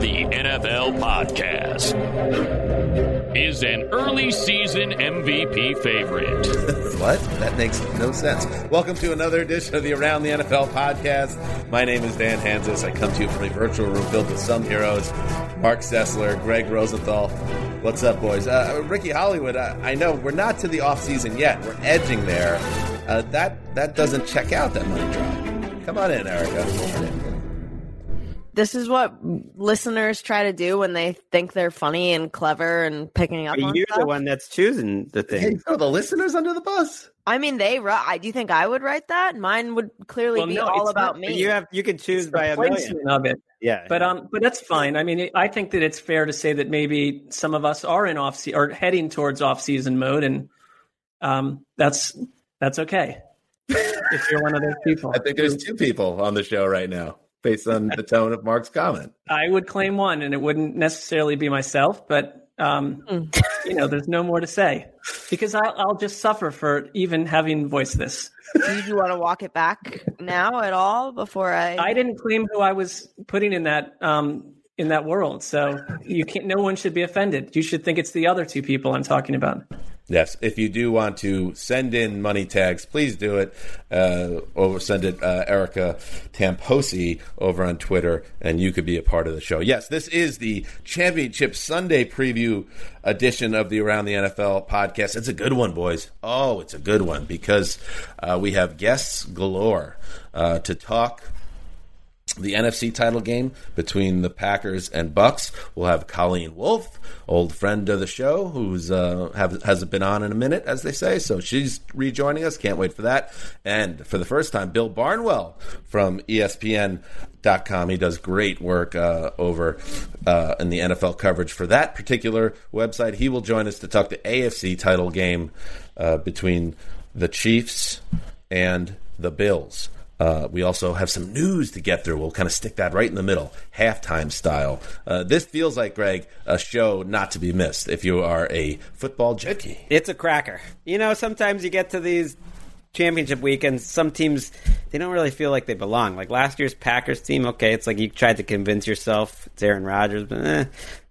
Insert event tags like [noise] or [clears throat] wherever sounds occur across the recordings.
The NFL podcast is an early season MVP favorite. [laughs] What? That makes no sense. Welcome to another edition of the Around the NFL podcast. My name is Dan Hanzus. I come to you from a virtual room filled with some heroes. Marc Sessler, Gregg Rosenthal. What's up, boys? Uh, Ricky Hollywood, uh, I know we're not to the offseason yet. We're edging there. Uh, that, that doesn't check out that money drop. Come on in, Erica. Come on in. This is what listeners try to do when they think they're funny and clever and picking up But on you're stuff. the one that's choosing the Hey, thing. throw the listeners under the bus. I mean, they. ri- I Do you think I would write that? Mine would clearly Well, be no, all about not- me. You have you can choose It's by a million. of it. Yeah, But um, but that's fine. I mean, it, I think that it's fair to say that maybe some of us are in off se- or heading towards off season mode, and um, that's that's okay [laughs] if you're one of those people. I think there's two people on the show right now, based on the tone of Mark's comment. I would claim one, and it wouldn't necessarily be myself, but um, Mm. you know, there's no more to say because I'll, I'll just suffer for even having voiced this. do you want to walk it back now at all before I? I didn't claim who I was putting in that um, in that world, so you can't. No one should be offended. You should think it's the other two people I'm talking about. Yes, if you do want to send in money tags, please do it. Uh, or send it uh, Erica Tamposi over on Twitter, and you could be a part of the show. Yes, this is the Championship Sunday preview edition of the Around the NFL podcast. It's a good one, boys. Oh, it's a good one because uh, we have guests galore uh, to talk the NFC title game between the Packers and Bucs. We'll have Colleen Wolfe, old friend of the show, who's uh, have, hasn't been on in a minute, as they say. So she's rejoining us. Can't wait for that. And for the first time, Bill Barnwell from ESPN.com. He does great work uh, over uh, in the NFL coverage for that particular website. He will join us to talk the AFC title game uh, between the Chiefs and the Bills. Uh, we also have some news to get through. We'll kind of stick that right in the middle, halftime style. Uh, this feels like, Greg, a show not to be missed if you are a football junkie. it's a cracker. You know, sometimes you get to these championship weekends, some teams they don't really feel like they belong. Like last year's Packers team, okay, it's like you tried to convince yourself it's Aaron Rodgers, but eh.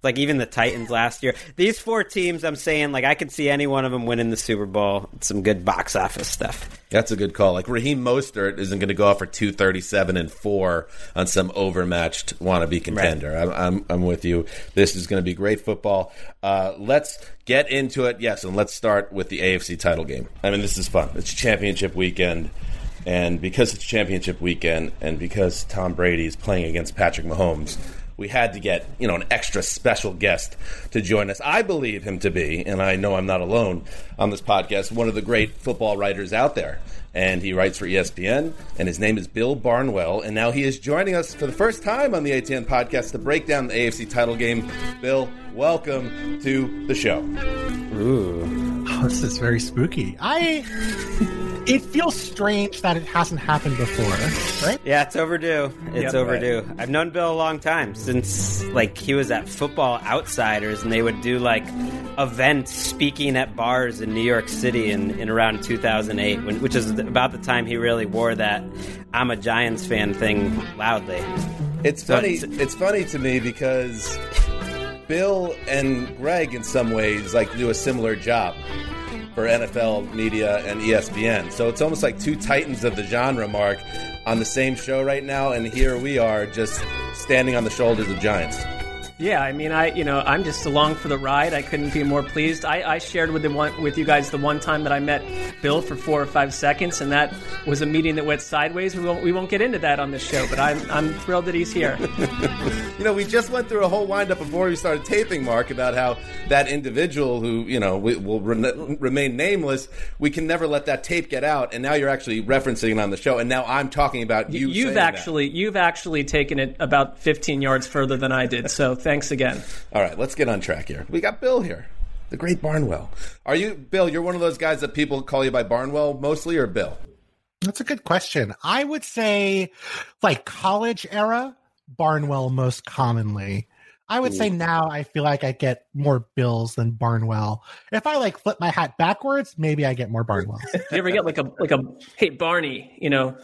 Like even the Titans last year. These four teams, I'm saying, like I could see any one of them winning the Super Bowl. Some good box office stuff. That's a good call. Like Raheem Mostert isn't going to go off for two thirty seven and four on some overmatched wannabe contender. I'm, I'm I'm with you. This is going to be great football. Uh, let's get into it. Yes, and let's start with the AFC title game. I mean, this is fun. It's championship weekend. And because it's championship weekend, and because Tom Brady is playing against Patrick Mahomes, we had to get you know an extra special guest to join us. I believe him to be, and I know I'm not alone on this podcast, one of the great football writers out there. And he writes for ESPN, and his name is Bill Barnwell. And now he is joining us for the first time on the ATN podcast to break down the AFC title game. Bill, welcome to the show. Ooh. This is very spooky. I. It feels strange that it hasn't happened before, right? Yeah, it's overdue. It's Yep. overdue. I've known Bill a long time since like he was at Football Outsiders, and they would do like events speaking at bars in New York City in, in around 2008, when, which is about the time he really wore that "I'm a Giants fan" thing loudly. It's So funny. it's- It's funny to me because Bill and Greg, in some ways, like do a similar job for NFL media and ESPN. So it's almost like two titans of the genre, Mark, on the same show right now, and here we are just standing on the shoulders of giants. Yeah, I mean, I you know I'm just along for the ride. I couldn't be more pleased. I, I shared with the one with you guys the one time that I met Bill for four or five seconds, and that was a meeting that went sideways. We won't we won't get into that on this show, but I'm I'm thrilled that he's here. [laughs] You know, we just went through a whole windup before we started taping, Mark, about how that individual who, you know, we, will re- remain nameless, we can never let that tape get out. And now you're actually referencing it on the show. And now I'm talking about you. you've saying that. actually you've actually taken it about 15 yards further than I did. So thanks again. All right, let's get on track here. We got Bill here, the great Barnwell. Are you, Bill, you're one of those guys that people call you by Barnwell mostly, or Bill? That's a good question. I would say, like college era, Barnwell most commonly. I would say now I feel like I get more Bills than Barnwell. If I like flip my hat backwards, maybe I get more Barnwell. [laughs] Do you ever get like a like a hey Barney, you know?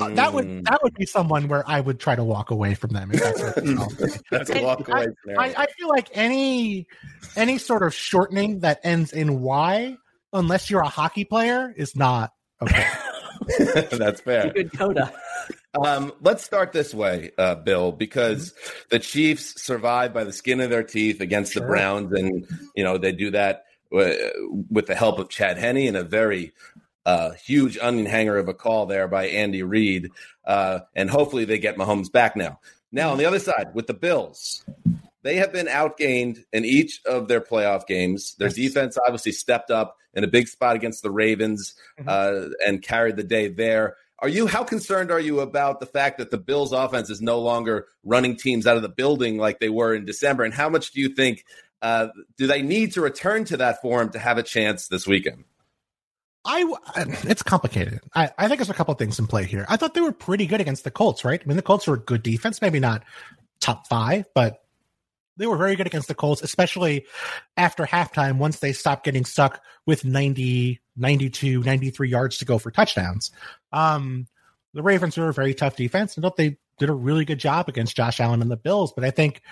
Uh, that would that would be someone where I would try to walk away from them. If that's what they call it. That's a walk away I. I, I feel like any any sort of shortening that ends in Y, unless you're a hockey player, is not okay. [laughs] [laughs] That's fair. Good coda. Um, let's start this way, uh, Bill, because the Chiefs survived by the skin of their teeth against the Browns, and you know they do that uh, with the help of Chad Henne and a very uh, huge onion hanger of a call there by Andy Reid, uh, and hopefully they get Mahomes back now. Now on the other side with the Bills, they have been outgained in each of their playoff games. Their defense obviously stepped up in a big spot against the Ravens uh, and carried the day there. Are you how concerned are you about the fact that the Bills offense is no longer running teams out of the building like they were in December? And how much do you think uh, do they need to return to that form to have a chance this weekend? I [clears throat] it's complicated. I, I think there's a couple things in play here. I thought they were pretty good against the Colts, right? I mean, the Colts were a good defense, maybe not top five, but they were very good against the Colts, especially after halftime once they stopped getting stuck with 90, 92, 93 yards to go for touchdowns. Um, the Ravens were a very tough defense. I thought they did a really good job against Josh Allen and the Bills, but I think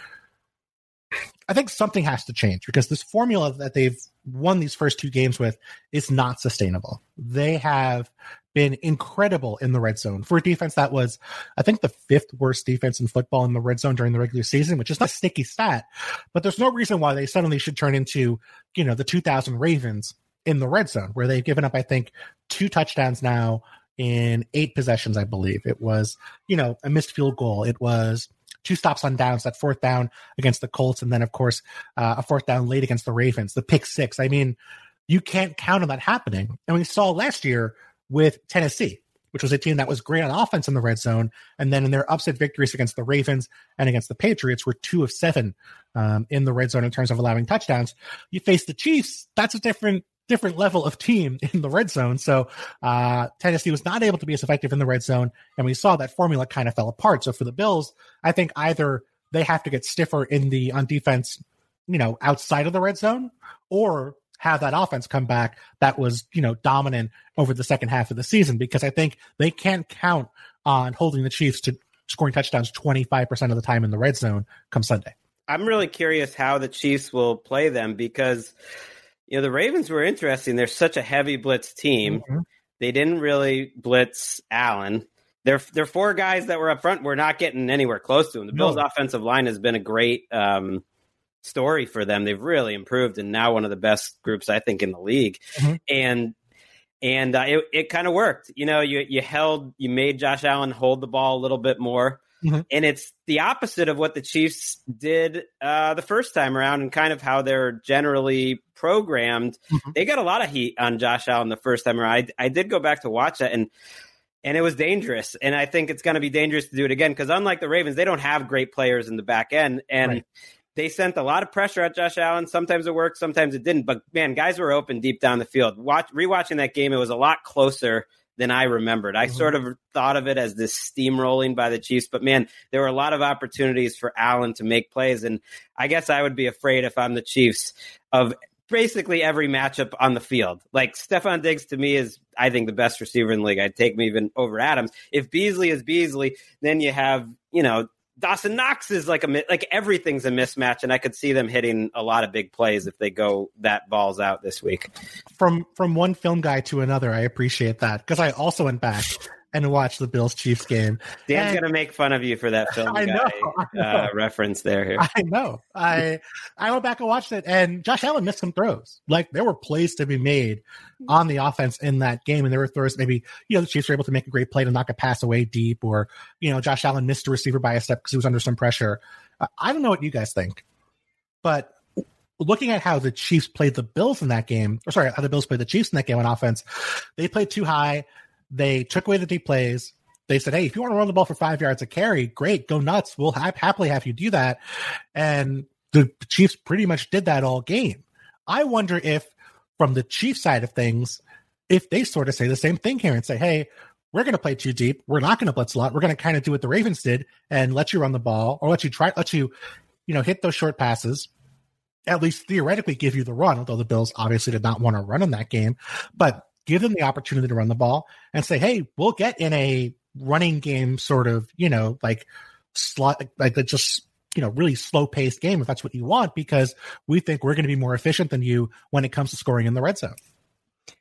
I think something has to change because this formula that they've won these first two games with is not sustainable. They have been incredible in the red zone for a defense that was, I think, the fifth worst defense in football in the red zone during the regular season, which is not a sticky stat, but there's no reason why they suddenly should turn into, you know, the 2000 Ravens in the red zone, where they've given up, I think, two touchdowns now in eight possessions, I believe. It was, you know, a missed field goal. It was two stops on downs, that fourth down against the Colts, and then, of course, uh, a fourth down late against the Ravens, the pick six. I mean, you can't count on that happening. And we saw last year with Tennessee, which was a team that was great on offense in the red zone. And then in their upset victories against the Ravens and against the Patriots were two of seven um, in the red zone in terms of allowing touchdowns. You face the Chiefs, that's a different different level of team [laughs] in the red zone. So uh, Tennessee was not able to be as effective in the red zone, and we saw that formula kind of fell apart. So for the Bills, I think either they have to get stiffer in the on defense, you know, outside of the red zone, or have that offense come back that was you know dominant over the second half of the season. Because I think they can't count on holding the Chiefs to scoring touchdowns twenty five percent of the time in the red zone come Sunday. I'm really curious how the Chiefs will play them because you know the Ravens were interesting. They're such a heavy blitz team. Mhm. They didn't really blitz Allen. Their their four guys that were up front were not getting anywhere close to him. The Bills' No. offensive line has been a great um, story for them. They've really improved and now one of the best groups I think in the league. Mhm. And and uh, it it kind of worked. You know, you you held you made Josh Allen hold the ball a little bit more. Mhm. and it's the opposite of what the Chiefs did uh, the first time around, and kind of how they're generally programmed. Mhm. They got a lot of heat on Josh Allen the first time around. I, I did go back to watch that, and and it was dangerous. And I think it's going to be dangerous to do it again because unlike the Ravens, they don't have great players in the back end, and Right. they sent a lot of pressure at Josh Allen. Sometimes it worked, sometimes it didn't. But man, guys were open deep down the field. Watch rewatching that game, it was a lot closer than I remembered. I Mhm. sort of thought of it as this steamrolling by the Chiefs, but man, there were a lot of opportunities for Allen to make plays, and I guess I would be afraid if I'm the Chiefs of basically every matchup on the field. Like Stefon Diggs to me is, I think, the best receiver in the league. I'd take him even over Adams. If Beasley is Beasley, then you have, you know, Dawson Knox is like a like everything's a mismatch, and I could see them hitting a lot of big plays if they go that balls out this week. From from one film guy to another, I appreciate that because I also went back and watch the Bills Chiefs game. Dan's And- gonna make fun of you for that film I guy know, I know. Uh, reference there. Here. I know. I I went back and watched it, and Josh Allen missed some throws. Like there were plays to be made on the offense in that game, and there were throws maybe you know the Chiefs were able to make a great play to knock a pass away deep, or you know Josh Allen missed a receiver by a step because he was under some pressure. Uh, I don't know what you guys think, but looking at how the Chiefs played the Bills in that game, or sorry, how the Bills played the Chiefs in that game on offense, they played too high. They took away the deep plays. They said, "Hey, if you want to run the ball for five yards a carry, great, go nuts. We'll ha- happily have you do that." And the Chiefs pretty much did that all game. I wonder if, from the Chiefs side of things, if they sort of say the same thing here and say, "Hey, we're going to play too deep. We're not going to blitz a lot. We're going to kind of do what the Ravens did and let you run the ball, or let you try, let you, you know, hit those short passes." At least theoretically, give you the run. Although the Bills obviously did not want to run in that game, but give them the opportunity to run the ball and say, "Hey, we'll get in a running game sort of, you know, like slot, like just you know, really slow paced game if that's what you want, because we think we're going to be more efficient than you when it comes to scoring in the red zone."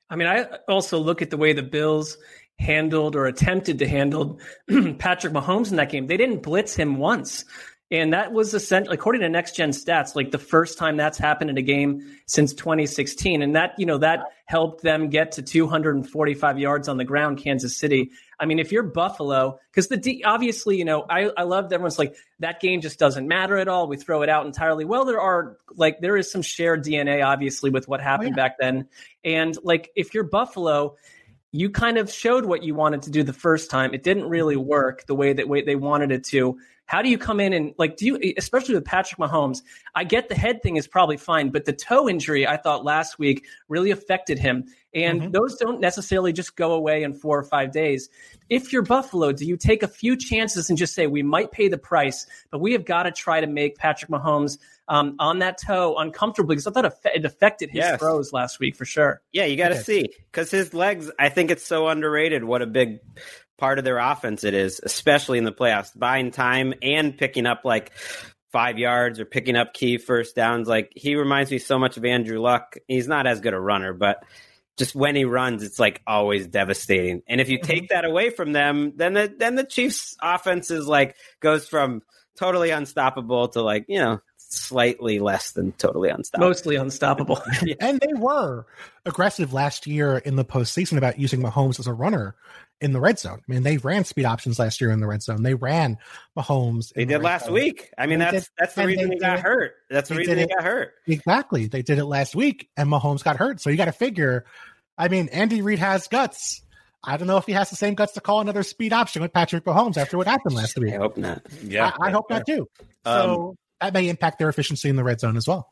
I mean, I also look at the way the Bills handled or attempted to handle [clears throat] Patrick Mahomes in that game. They didn't blitz him once. And that was essentially, according to next gen stats, like the first time that's happened in a game since 2016. And that, you know, that helped them get to 245 yards on the ground, Kansas City. I mean, if you're Buffalo, because the D, obviously, you know, I, I loved everyone's like, that game just doesn't matter at all. We throw it out entirely. Well, there are like, there is some shared DNA, obviously, with what happened oh, yeah. back then. And like, if you're Buffalo, you kind of showed what you wanted to do the first time. It didn't really mm-hmm. work the way that way they wanted it to. How do you come in and like do you especially with Patrick Mahomes? I get the head thing is probably fine, but the toe injury I thought last week really affected him. And Mhm. those don't necessarily just go away in 4 or 5 days. If you're Buffalo, do you take a few chances and just say we might pay the price, but we have got to try to make Patrick Mahomes um, on that toe uncomfortable because I thought it it affected his Yes. throws last week for sure. Yeah, you got to Okay. see because his legs. I think it's so underrated. What a big part of their offense it is, especially in the playoffs, buying time and picking up like five yards or picking up key first downs. Like he reminds me so much of Andrew Luck. He's not as good a runner, but just when he runs, it's like always devastating. And if you mm-hmm. take that away from them, then the then the Chiefs' offense is like goes from totally unstoppable to like you know slightly less than totally unstoppable. Mostly unstoppable. [laughs] And they were aggressive last year in the postseason about using Mahomes as a runner in the red zone. I mean, they ran speed options last year in the red zone. They ran Mahomes. in They did red last zone. week. I mean, They that's did- that's the reason they he got did- hurt. That's the they reason did he it- got hurt. Exactly. They did it last week, and Mahomes got hurt. So you got to figure. I mean, Andy Reid has guts. I don't know if he has the same guts to call another speed option with Patrick Mahomes after what happened last week. I hope not. Yeah, I, I hope not too. Um, So that may impact their efficiency in the red zone as well.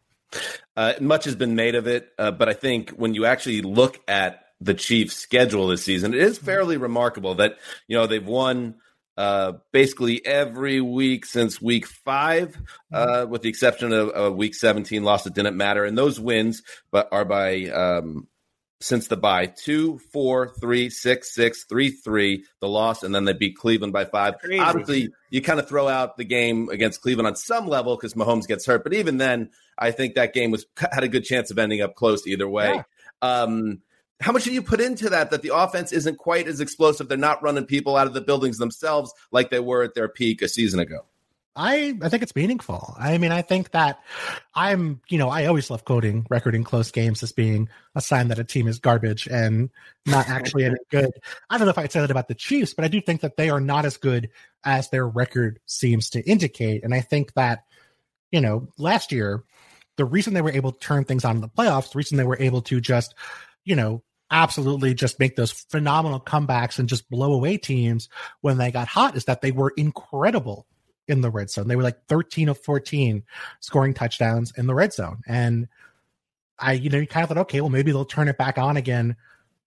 Uh, much has been made of it, uh, but I think when you actually look at the Chiefs' schedule this season, it is fairly remarkable that you know they've won uh, basically every week since week five, uh, with the exception of, of week seventeen loss that didn't matter, and those wins but are by um, since the bye two, four, three, six, six, three, three, the loss, and then they beat Cleveland by five. Crazy. Obviously, you kind of throw out the game against Cleveland on some level because Mahomes gets hurt, but even then, I think that game was [laughs] had a good chance of ending up close either way. Um, how much do you put into that? That the offense isn't quite as explosive. They're not running people out of the buildings themselves like they were at their peak a season ago. I I think it's meaningful. I mean, I think that I'm, you know, I always love quoting record in close games as being a sign that a team is garbage and not actually any [laughs] good. I don't know if I'd say that about the Chiefs, but I do think that they are not as good as their record seems to indicate. And I think that, you know, last year, the reason they were able to turn things on in the playoffs, the reason they were able to just, you know, absolutely just make those phenomenal comebacks and just blow away teams when they got hot is that they were incredible in the red zone. They were like 13 of 14 scoring touchdowns in the red zone. And I, you know, you kind of thought, okay, well, maybe they'll turn it back on again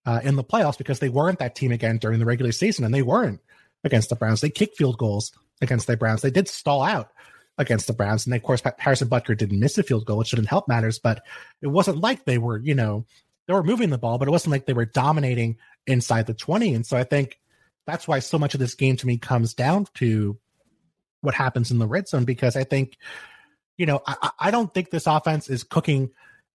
uh, in the playoffs because they weren't that team again during the regular season and they weren't against the Browns. They kicked field goals against the Browns. They did stall out against the Browns. And of course, Harrison Butker didn't miss a field goal, which shouldn't help matters, but it wasn't like they were, you know, they were moving the ball, but it wasn't like they were dominating inside the 20. And so I think that's why so much of this game to me comes down to what happens in the red zone because I think, you know, I, I don't think this offense is cooking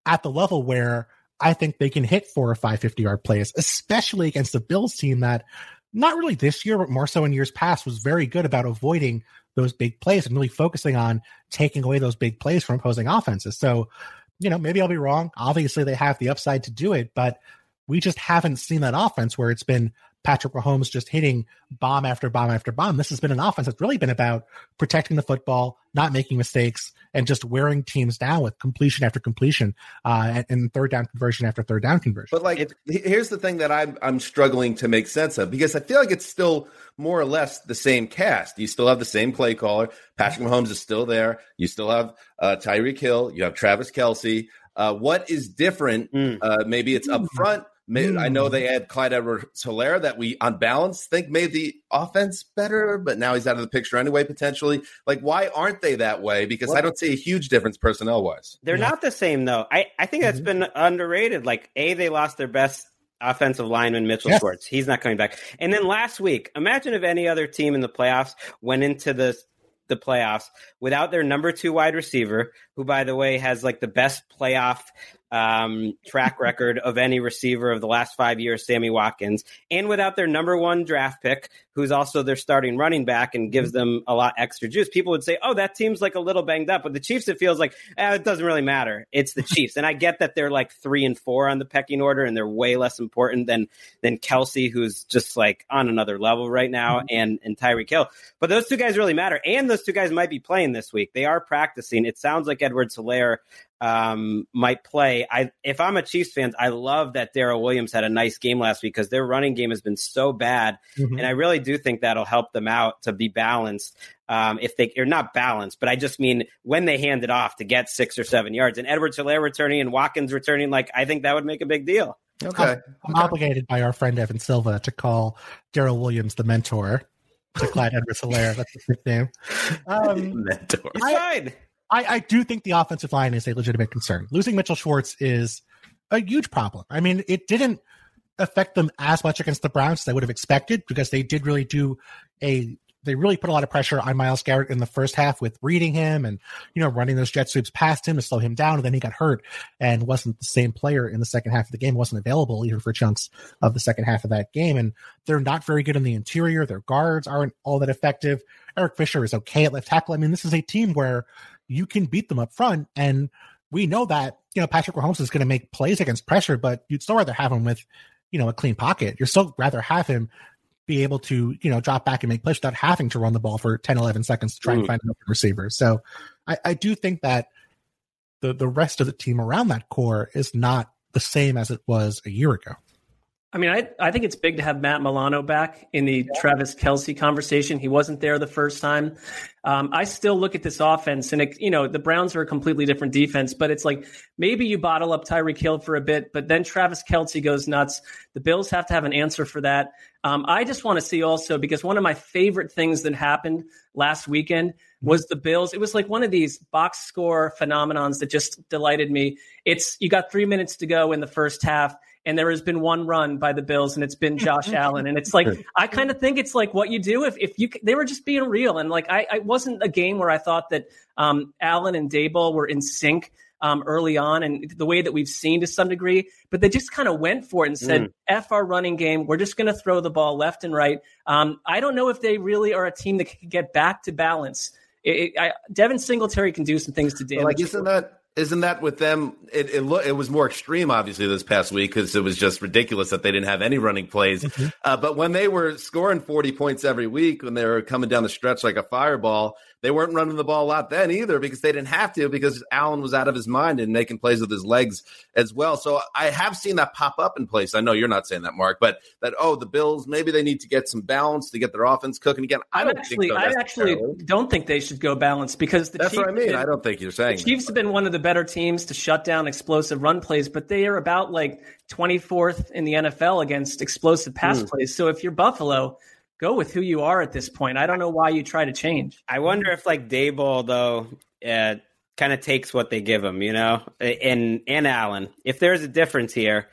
at the level where I think they can hit four or five 50 yard plays, especially against the Bills team that not really this year, but more so in years past was very good about avoiding those big plays and really focusing on taking away those big plays from opposing offenses. So, you know, maybe I'll be wrong. Obviously, they have the upside to do it, but we just haven't seen that offense where it's been Patrick Mahomes just hitting bomb after bomb after bomb. This has been an offense that's really been about protecting the football, not making mistakes, and just wearing teams down with completion after completion uh, and, and third down conversion after third down conversion. But like, here's the thing that I'm I'm struggling to make sense of because I feel like it's still more or less the same cast. You still have the same play caller. Patrick Mahomes is still there. You still have uh, Tyreek Hill. You have Travis Kelce. Uh, what is different? Mm. Uh, maybe it's up front. May, I know hmm. they had Clyde Edwards Helaire that we, on balance, think made the offense better, but now he's out of the picture anyway, potentially. Like, why aren't they that way? Because I don't see a huge difference personnel wise. They're not the same, though. I, I think that's mm-hmm. been underrated. Like, A, they lost their best offensive lineman, Mitchell Yes. Schwartz. He's not coming back. And then last week, imagine if any other team in the playoffs went into the the playoffs without their number two wide receiver, who by the way has like the best playoff um, track [laughs] record of any receiver of the last five years, Sammy Watkins, and without their number one draft pick, who's also their starting running back and gives them a lot extra juice. People would say, "Oh, that team's like a little banged up," but the Chiefs, it feels like eh, it doesn't really matter. It's the [laughs] Chiefs, and I get that they're like three and four on the pecking order, and they're way less important than than Kelce, who's just like on another level right now, and and Tyreek Hill. But those two guys really matter, and those two guys might be playing this week. They are practicing. It sounds like Edwards Helaire um, might play. I if I'm a Chiefs fan, I love that Darrel Williams had a nice game last week because their running game has been so bad, Mhm. and I really do think that'll help them out to be balanced. Um, if they are not balanced, but I just mean when they hand it off to get six or seven yards, and Edwards Helaire returning and Watkins returning, like I think that would make a big deal. Okay. I'm obligated by our friend Evan Silva to call Darrel Williams the mentor to Clyde Edwards Helaire. That's his nickname. Um, [laughs] Mentor. I- fine. I, I do think the offensive line is a legitimate concern. Losing Mitchell Schwartz is a huge problem. I mean, it didn't affect them as much against the Browns as I would have expected because they did really do a they really put a lot of pressure on Myles Garrett in the first half with reading him and you know running those jet sweeps past him to slow him down. And then he got hurt and wasn't the same player in the second half of the game wasn't available even for chunks of the second half of that game. And they're not very good in the interior. Their guards aren't all that effective. Eric Fisher is okay at left tackle. I mean this is a team where you can beat them up front and we know that you know Patrick Mahomes is going to make plays against pressure but you'd still rather have him with you know a clean pocket you're still rather have him be able to, you know, drop back and make plays without having to run the ball for 10, 11 seconds to try and Mm. find an open receiver. So I, I do think that the, the rest of the team around that core is not the same as it was a year ago. I mean, I, I think it's big to have Matt Milano back in the Travis Kelce conversation. He wasn't there the first time. Um, I still look at this offense, and it, you know the Browns are a completely different defense, but it's like maybe you bottle up Tyreek Hill for a bit, but then Travis Kelce goes nuts. The Bills have to have an answer for that. Um, I just want to see also because one of my favorite things that happened last weekend was the Bills. It was like one of these box score phenomenons that just delighted me. It's you got three minutes to go in the first half and there has been one run by the Bills, and it's been Josh [laughs] Allen. And it's like I kind of think it's like what you do if if you they were just being real, and like I, I wasn't a game where I thought that um, Allen and Daboll were in sync. Um, early on, and the way that we've seen to some degree, but they just kind of went for it and said, Mm. "F our running game. We're just going to throw the ball left and right." Um, I don't know if they really are a team that can get back to balance It, it, I, Devin Singletary can do some things to damage. like, isn't that isn't that with them? It it, lo- it was more extreme, obviously, this past week because it was just ridiculous that they didn't have any running plays. Uh, but when they were scoring forty points every week, when they were coming down the stretch like a fireball, they weren't running the ball a lot then either because they didn't have to because Allen was out of his mind and making plays with his legs as well. So I have seen that pop up in place. I know you're not saying that, Mark, but that oh, the Bills maybe they need to get some balance to get their offense cooking again. I don't actually, so I actually don't think they should go balanced because the That's Chiefs what I mean. been- I don't think you're The saying that. Chiefs have been one of the better teams to shut down explosive run plays, but they are about like 24th in the NFL against explosive pass Hmm. plays. So if you're Buffalo, go with who you are at this point. I don't know why you try to change. I wonder if like Daboll though uh, kind of takes what they give him, you know, and and Allen. If there's a difference here,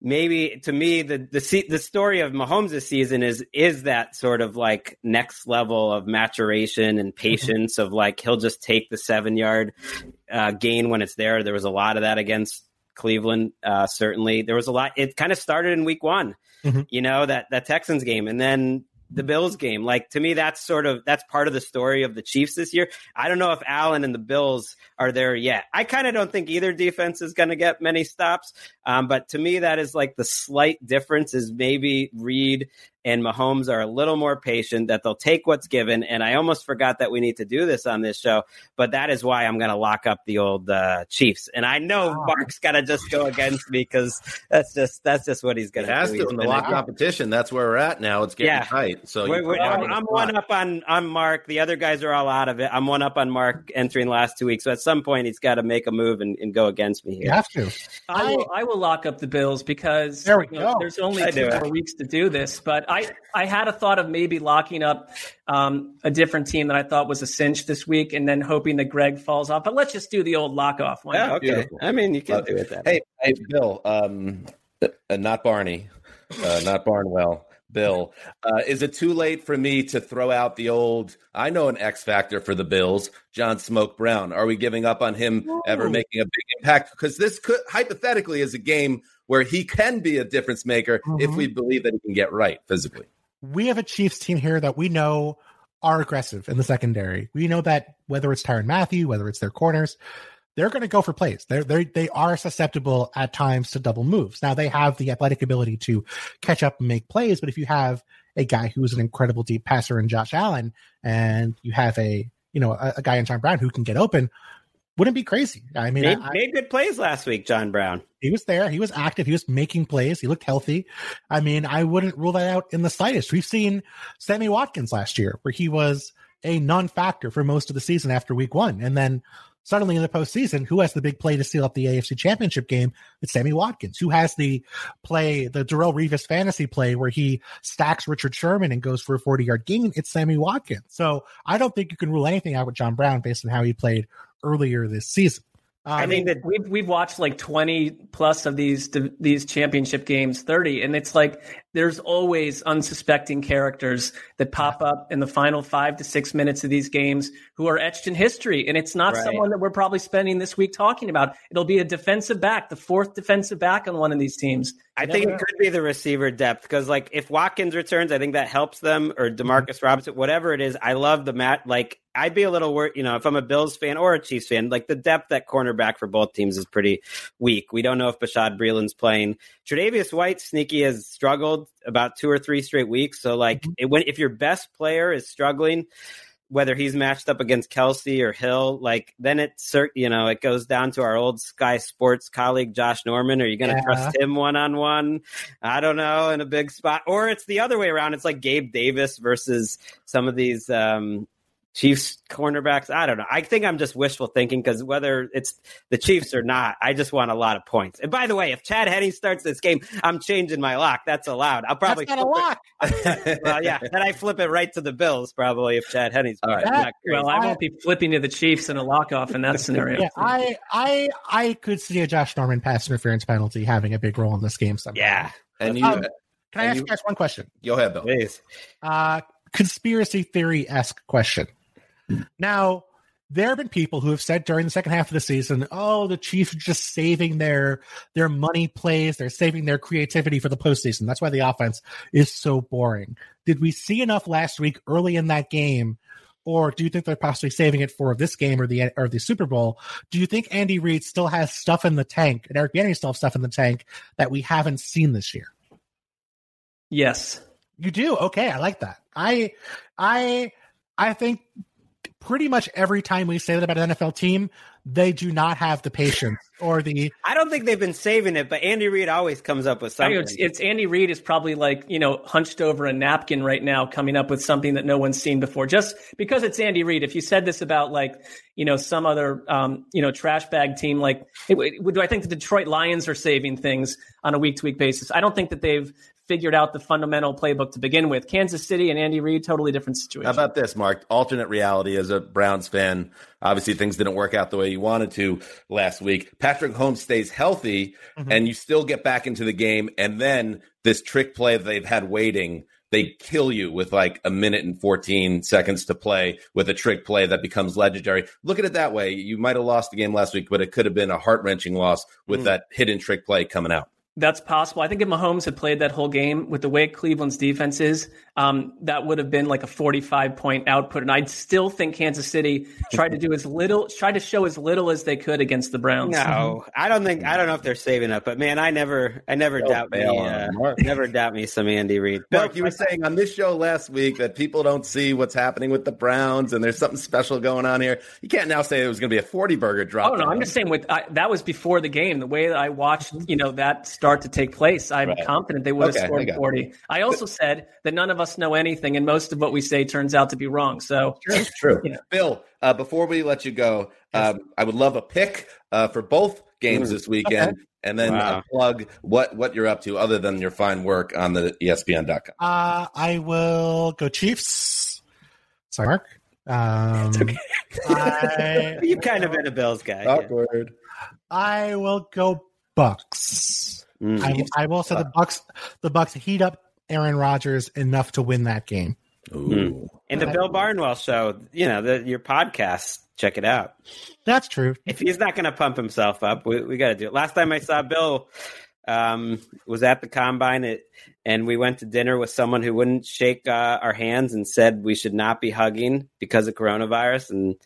maybe to me the the the story of Mahomes this season is is that sort of like next level of maturation and patience of like he'll just take the seven yard uh, gain when it's there. There was a lot of that against Cleveland. Uh, certainly, there was a lot. It kind of started in week one, Mhm. you know that that Texans game, and then the Bills game. Like to me, that's sort of that's part of the story of the Chiefs this year. I don't know if Allen and the Bills are there yet. I kind of don't think either defense is going to get many stops. Um, but to me, that is like the slight difference is maybe Reid and Mahomes are a little more patient, that they'll take what's given. And I almost forgot that we need to do this on this show, but that is why I'm going to lock up the old uh, Chiefs. And I know Mark's got to just go against me because that's just that's just what he's going to has do. to in the gonna lock competition. That's where we're at now. It's getting Yeah. tight. So We're- we're- I'm, in I'm spot. one up on on Mark. The other guys are all out of it. I'm one up on Mark entering the last two weeks. So at some point, he's got to make a move and, and go against me You have to. I will, I will lock up the Bills because There we you know, go. there's only I two more weeks to do this. But I, I had a thought of maybe locking up um, a different team that I thought was a cinch this week, and then hoping that Greg falls off. But let's just do the old lock off. Why Yeah, okay. Beautiful. I mean, you can Love do it that. Hey, hey, Bill, um, uh, not Barney, uh, not Barnwell. Bill, uh, is it too late for me to throw out the old? I know an X factor for the Bills, John Smoke Brown. Are we giving up on him ever making a big impact? Because this could hypothetically is a game where he can be a difference maker if Mhm. we believe that he can get right physically. we have a Chiefs team here that we know are aggressive in the secondary. We know that whether it's Tyrann Mathieu, whether it's their corners, they're going to go for plays. They're they they are susceptible at times to double moves. Now they have the athletic ability to catch up and make plays, but if you have a guy who's an incredible deep passer in Josh Allen, and you have a you know a, a guy in John Brown who can get open, wouldn't be crazy. I mean, Made, I- made good plays last week, John Brown. he was there. He was active. He was making plays. He looked healthy. I mean, I wouldn't rule that out in the slightest. We've seen Sammy Watkins last year where he was a non-factor for most of the season after week one. And then suddenly in the postseason, who has the big play to seal up the AFC championship game? It's Sammy Watkins. Who has the play, the Darrelle Revis fantasy play where he stacks Richard Sherman and goes for a 40 yard gain? It's Sammy Watkins. So I don't think you can rule anything out with John Brown based on how he played earlier this season. I Um, think that We've we've watched like twenty plus of these these championship games, thirty, and it's like there's always unsuspecting characters that pop up in the final five to six minutes of these games who are etched in history, and it's not Right. someone that we're probably spending this week talking about. It'll be a defensive back, the fourth defensive back on one of these teams. I think it could be the receiver depth because, like, if Watkins returns, I think that helps them, or Demarcus mm-hmm. Robinson, whatever it is. I love the mat. Like, I'd be a little worried, you know, if I'm a Bills fan or a Chiefs fan, like the depth at cornerback for both teams is pretty weak. We don't know if Bashaud Breeland's playing. Tre'Davious White, sneaky, has struggled about two or three straight weeks. So, like, it, when if your best player is struggling, whether he's matched up against Kelce or Hill, like then it you know it goes down to our old Sky Sports colleague Josh Norman. Are you going to Yeah. trust him one on one? I don't know in a big spot, or it's the other way around. It's like Gabe Davis versus some of these um, Chiefs cornerbacks. I don't know. I think I'm just wishful thinking because whether it's the Chiefs or not, I just want a lot of points. And by the way, if Chad Henne starts this game, I'm changing my lock. That's allowed. I'll probably That's not a lock. [laughs] well, yeah, then I flip it right to the Bills probably if Chad Henne's All right. not. Well, I won't be flipping to the Chiefs in a lock off in that scenario. Yeah, I, I, I could see a Josh Norman pass interference penalty having a big role in this game. Somehow. yeah, And you, Um, Can I ask you- you guys one question? go ahead, Bill. please. Uh, conspiracy theory esque question. Now, there have been people who have said during the second half of the season, "Oh, the Chiefs are just saving their their money plays. They're saving their creativity for the postseason. That's why the offense is so boring." Did we see enough last week early in that game, or do you think they're possibly saving it for this game or the or the Super Bowl? Do you think Andy Reid still has stuff in the tank and Eric Bieniemy still has stuff in the tank that we haven't seen this year? Yes. You do? Okay, I like that. I I I think pretty much every time we say that about an NFL team, they do not have the patience or the. I don't think they've been saving it, but Andy Reid always comes up with something. It's, it's, Andy Reid is probably like you know hunched over a napkin right now, coming up with something that no one's seen before. Just because it's Andy Reid. If you said this about like you know some other um, you know trash bag team, like it, it, do I think the Detroit Lions are saving things on a week to week basis? I don't think that they've figured out the fundamental playbook to begin with. Kansas City and Andy Reid, totally different situation. How about this, Mark? Alternate reality as a Browns fan. Obviously, things didn't work out the way you wanted to last week. Patrick Holmes stays healthy, mm-hmm. and you still get back into the game. And then this trick play that they've had waiting, they kill you with like a minute and 14 seconds to play with a trick play that becomes legendary. Look at it that way. You might have lost the game last week, but it could have been a heart wrenching loss with mm. that hidden trick play coming out. That's possible. I think if Mahomes had played that whole game with the way Cleveland's defense is, um, that would have been like a 45 point output. And I still think Kansas City tried to do as little, tried to show as little as they could against the Browns. No, I don't think, I don't know if they're saving up, but man, I never, I never doubt me, uh, never doubt me some Andy Reid. Mark, you were saying on this show last week that people don't see what's happening with the Browns and there's something special going on here. You can't now say it was going to be a 40 burger drop. Oh, no, I'm just saying with, I, that was before the game. The way that I watched, you know, that start to take place. I'm right. confident they would have scored I 40. I also said that none of us know anything, and most of what we say turns out to be wrong. So it's true. You know. Bill, uh, before we let you go, um, I would love a pick uh, for both games mm. this weekend. Okay. And then wow. uh, plug what what you're up to other than your fine work on the ESPN.com. Uh, I will go Chiefs. Sorry, Mark. Um, okay. I, [laughs] You've kind of been a Bills guy. Awkward. I will go Bucs. Mm. I, I, will say the Bucs. The Bucs heat up Aaron Rodgers enough to win that game. Ooh. And the Bill Barnwell show, you know, the, your podcast, check it out. That's true. If he's not going to pump himself up, we, we got to do it. Last time I saw Bill um, was at the combine, it, and we went to dinner with someone who wouldn't shake uh, our hands and said we should not be hugging because of coronavirus. And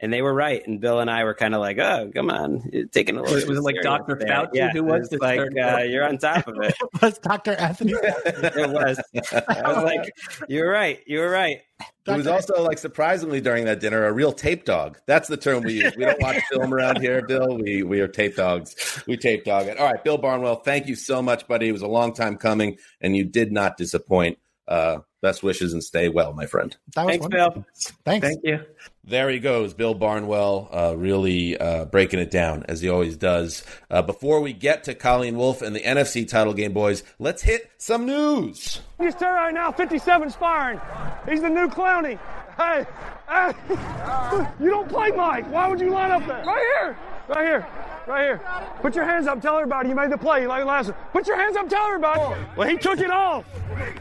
and they were right. And Bill and I were kind of like, "Oh, come on, You're taking a little." Was, was it like Doctor Fauci? Yeah, who was it? Like uh, you're on top of it. it [laughs] was Doctor Anthony? [laughs] it was. I was like, "You were right. You were right." It was also like surprisingly during that dinner a real tape dog. That's the term we use. We don't watch [laughs] film around here, Bill. We we are tape dogs. We tape dog it. All right, Bill Barnwell, thank you so much, buddy. It was a long time coming, and you did not disappoint. Uh, best wishes and stay well, my friend. Thanks, Bill. Thanks. Thank you. There he goes, Bill Barnwell, uh, really uh, breaking it down as he always does. Uh, before we get to Colleen Wolfe and the NFC title game, boys, let's hit some news. He's there right now, 57 firing. He's the new Clowney. Hey, hey, [laughs] you don't play Mike. Why would you line up there? Right here, right here. Right here. Put your hands up. Tell everybody you made the play You like last one. Put your hands up. Tell everybody. Well, he took it off.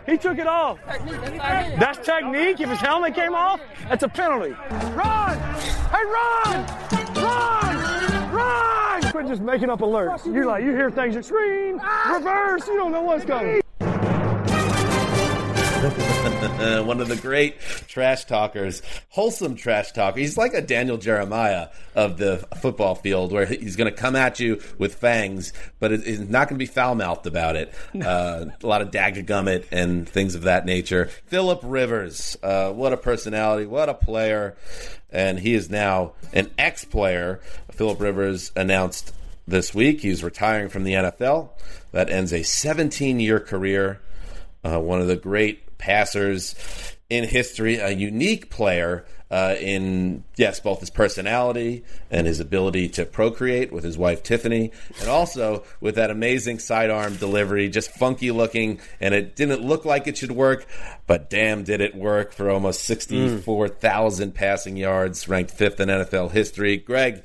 He took it off. That's technique. If his helmet came off, that's a penalty. Run! Hey, run! Run! Run! Quit just making up alerts. You like you hear things you scream, reverse. You don't know what's coming. [laughs] One of the great trash talkers, wholesome trash talker. He's like a Daniel Jeremiah of the football field, where he's going to come at you with fangs, but he's not going to be foul mouthed about it. [laughs] Uh, a lot of daggergummit and things of that nature. Philip Rivers, uh, what a personality, what a player, and he is now an ex player. Philip Rivers announced this week he's retiring from the NFL. That ends a 17 year career. Uh, one of the great passers in history, a unique player uh, in yes, both his personality and his ability to procreate with his wife Tiffany, and also with that amazing sidearm delivery, just funky looking, and it didn't look like it should work, but damn, did it work for almost sixty-four thousand mm. passing yards, ranked fifth in NFL history. Greg,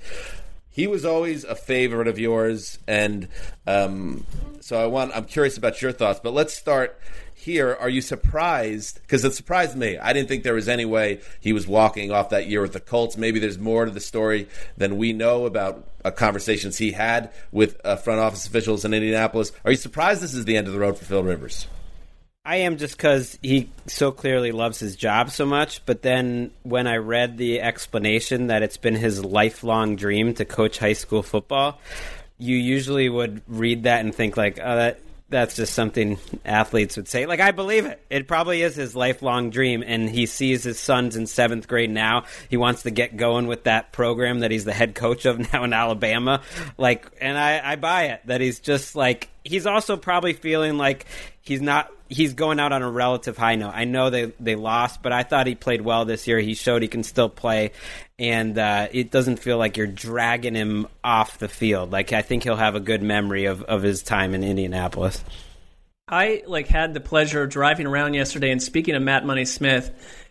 he was always a favorite of yours, and um, so I want I'm curious about your thoughts. But let's start here, are you surprised? Because it surprised me. I didn't think there was any way he was walking off that year with the Colts. Maybe there's more to the story than we know about uh, conversations he had with uh, front office officials in Indianapolis. Are you surprised this is the end of the road for Phil Rivers? I am just because he so clearly loves his job so much. But then when I read the explanation that it's been his lifelong dream to coach high school football, you usually would read that and think like, oh, that that's just something athletes would say. Like, I believe it. It probably is his lifelong dream, and he sees his sons in seventh grade now. He wants to get going with that program that he's the head coach of [laughs] now in Alabama. Like, and I, I buy it that he's just like he's also probably feeling like he's not he's going out on a relative high note. I know they they lost, but I thought he played well this year. He showed he can still play, and uh, it doesn't feel like you're dragging him off the field. Like I think he'll have a good memory of of his time in Indianapolis. I like had the pleasure of driving around yesterday and speaking to Matt Money Smith.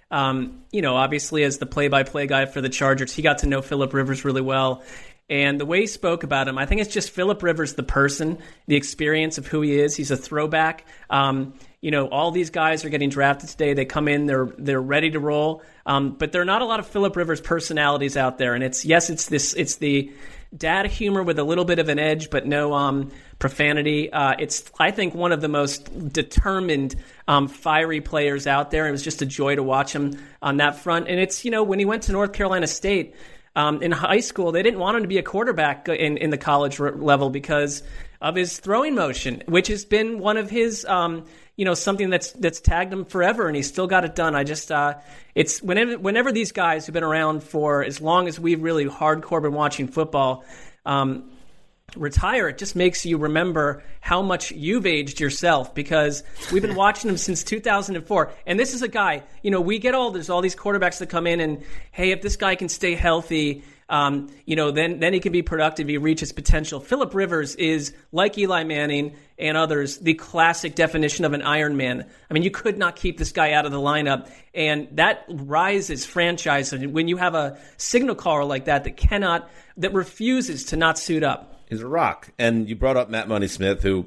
Um, you know, obviously as the play-by-play guy for the Chargers, he got to know Philip Rivers really well. And the way he spoke about him, I think it's just Philip Rivers, the person, the experience of who he is. He's a throwback. Um, you know, all these guys are getting drafted today. They come in, they're they're ready to roll. Um, but there are not a lot of Philip Rivers personalities out there. And it's yes, it's this, it's the dad humor with a little bit of an edge, but no um, profanity. Uh, it's I think one of the most determined, um, fiery players out there. It was just a joy to watch him on that front. And it's you know when he went to North Carolina State. Um, in high school, they didn't want him to be a quarterback in, in the college level because of his throwing motion, which has been one of his um, you know something that's that's tagged him forever, and he's still got it done. I just uh, it's whenever whenever these guys who've been around for as long as we've really hardcore been watching football. Um, retire, it just makes you remember how much you've aged yourself because we've been [laughs] watching him since 2004. And this is a guy, you know, we get all there's all these quarterbacks that come in and hey, if this guy can stay healthy, um, you know, then then he can be productive. He reaches potential. Philip Rivers is like Eli Manning and others, the classic definition of an Iron Man. I mean, you could not keep this guy out of the lineup, and that rises franchise. When you have a signal caller like that that cannot, that refuses to not suit up, he's a rock. And you brought up Matt Money Smith, who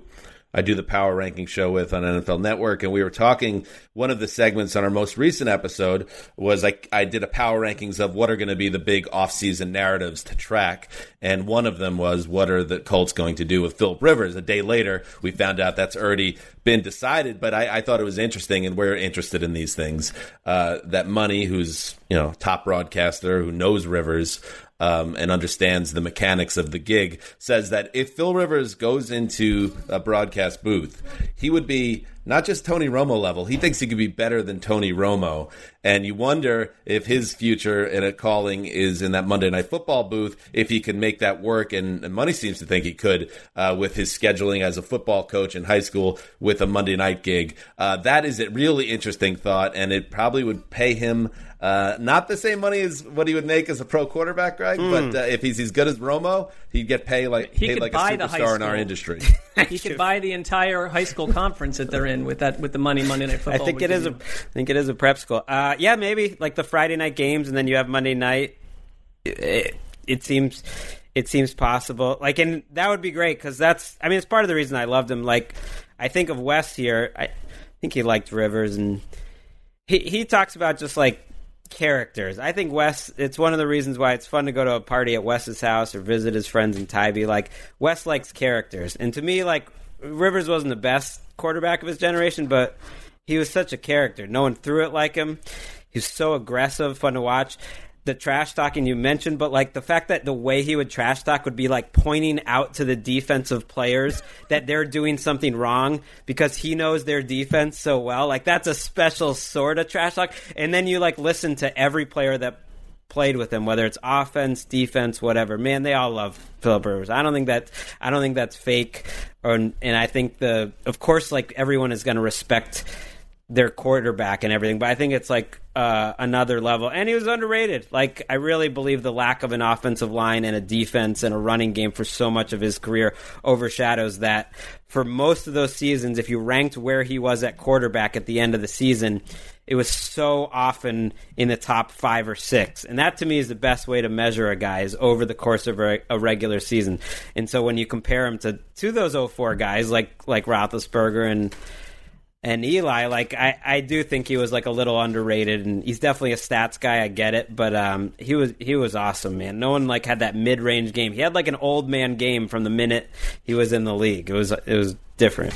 I do the power ranking show with on NFL Network, and we were talking. One of the segments on our most recent episode was like I did a power rankings of what are going to be the big offseason narratives to track, and one of them was what are the Colts going to do with Philip Rivers. A day later, we found out that's already been decided, but I, I thought it was interesting, and we're interested in these things. Uh, that Money, who's you know top broadcaster who knows Rivers, um, and understands the mechanics of the gig, says that if Phil Rivers goes into a broadcast booth, he would be not just Tony Romo level. He thinks he could be better than Tony Romo. And you wonder if his future in a calling is in that Monday Night Football booth, if he can make that work. And, and Money seems to think he could uh, with his scheduling as a football coach in high school with a Monday night gig. Uh, that is a really interesting thought, and it probably would pay him uh, not the same money as what he would make as a pro quarterback, Gregg. Mm. But uh, if he's as good as Romo, he'd get paid like he paid like a superstar in our industry. [laughs] he could buy the entire high school conference that they're in with that with the money Monday Night Football. I think it is a I think it is a prep school. Uh, yeah, maybe like the Friday night games, and then you have Monday night. It, it seems it seems possible. Like, and that would be great because that's. I mean, it's part of the reason I loved him. Like, I think of West here. I think he liked Rivers, and he he talks about just like characters. I think Wes. It's one of the reasons why it's fun to go to a party at Wes's house or visit his friends in Tybee. Like Wes likes characters, and to me, like Rivers wasn't the best quarterback of his generation, but he was such a character. No one threw it like him. He's so aggressive, fun to watch the trash talking you mentioned, but like the fact that the way he would trash talk would be like pointing out to the defensive players that they're doing something wrong because he knows their defense so well. Like that's a special sort of trash talk. And then you like listen to every player that played with him, whether it's offense, defense, whatever. Man, they all love Philip Rivers. I don't think that I don't think that's fake. Or, and I think the of course like everyone is going to respect their quarterback and everything, but I think it's like uh, another level. And he was underrated. Like I really believe the lack of an offensive line and a defense and a running game for so much of his career overshadows that. For most of those seasons, if you ranked where he was at quarterback at the end of the season, it was so often in the top five or six. And that to me is the best way to measure a guy is over the course of a, regular season. And so when you compare him to, to those 04 guys like like Roethlisberger and and Eli, like I, I do think he was like a little underrated, and he's definitely a stats guy. I get it, but um, he was he was awesome, man. No one like had that mid range game. He had like an old man game from the minute he was in the league. It was it was different.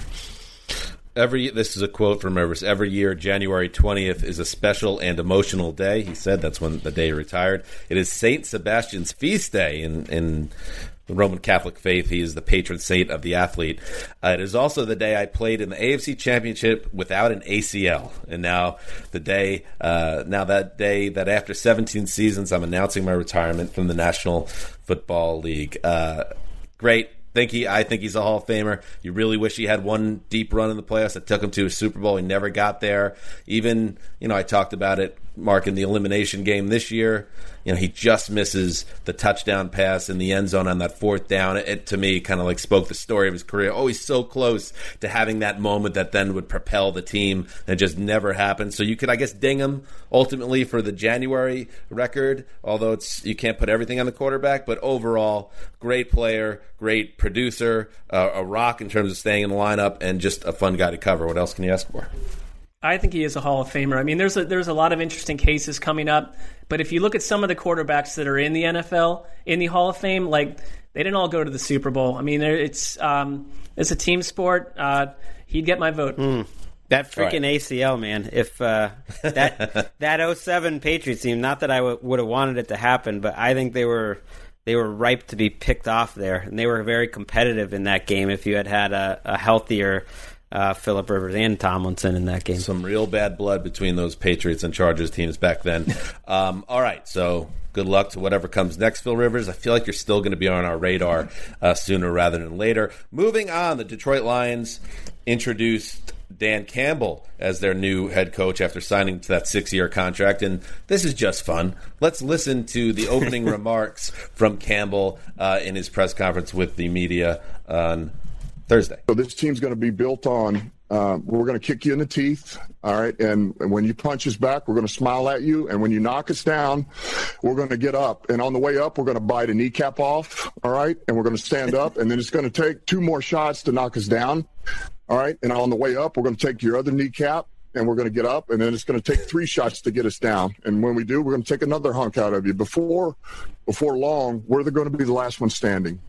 Every this is a quote from Rivers. Every year, January twentieth is a special and emotional day. He said that's when the day he retired. It is Saint Sebastian's feast day in in the Roman Catholic faith. He is the patron saint of the athlete. Uh, it is also the day I played in the AFC Championship without an ACL, and now the day, uh, now that day that after 17 seasons, I'm announcing my retirement from the National Football League. Uh, great. Think he, I think he's a Hall of Famer. You really wish he had one deep run in the playoffs that took him to a Super Bowl. He never got there. Even, you know, I talked about it, Marc, in the elimination game this year. You know, he just misses the touchdown pass in the end zone on that fourth down. It, to me, kind of like spoke the story of his career. Oh, he's so close to having that moment that then would propel the team, and it just never happened. So you could, I guess, ding him ultimately for the January record, although it's you can't put everything on the quarterback. But overall, great player, great producer, uh, a rock in terms of staying in the lineup, and just a fun guy to cover. What else can you ask for? I think he is a Hall of Famer. I mean, there's a, there's a lot of interesting cases coming up, but if you look at some of the quarterbacks that are in the NFL in the Hall of Fame, like they didn't all go to the Super Bowl. I mean, it's um, it's a team sport. Uh, he'd get my vote. Mm. That freaking right. ACL, man! If uh, that [laughs] that 07 Patriots team, not that I w- would have wanted it to happen, but I think they were they were ripe to be picked off there, and they were very competitive in that game. If you had had a, a healthier uh, Philip Rivers and Tomlinson in that game. Some real bad blood between those Patriots and Chargers teams back then. [laughs] um, all right, so good luck to whatever comes next, Phil Rivers. I feel like you're still going to be on our radar uh, sooner rather than later. Moving on, the Detroit Lions introduced Dan Campbell as their new head coach after signing to that six year contract. And this is just fun. Let's listen to the opening [laughs] remarks from Campbell uh, in his press conference with the media on Thursday. So this team's going to be built on. Uh, we're going to kick you in the teeth, all right. And, and when you punch us back, we're going to smile at you. And when you knock us down, we're going to get up. And on the way up, we're going to bite a kneecap off, all right. And we're going to stand up. And then it's going to take two more shots to knock us down, all right. And on the way up, we're going to take your other kneecap and we're going to get up, and then it's going to take three shots to get us down. And when we do, we're going to take another hunk out of you. Before, before long, we're going to be the last one standing.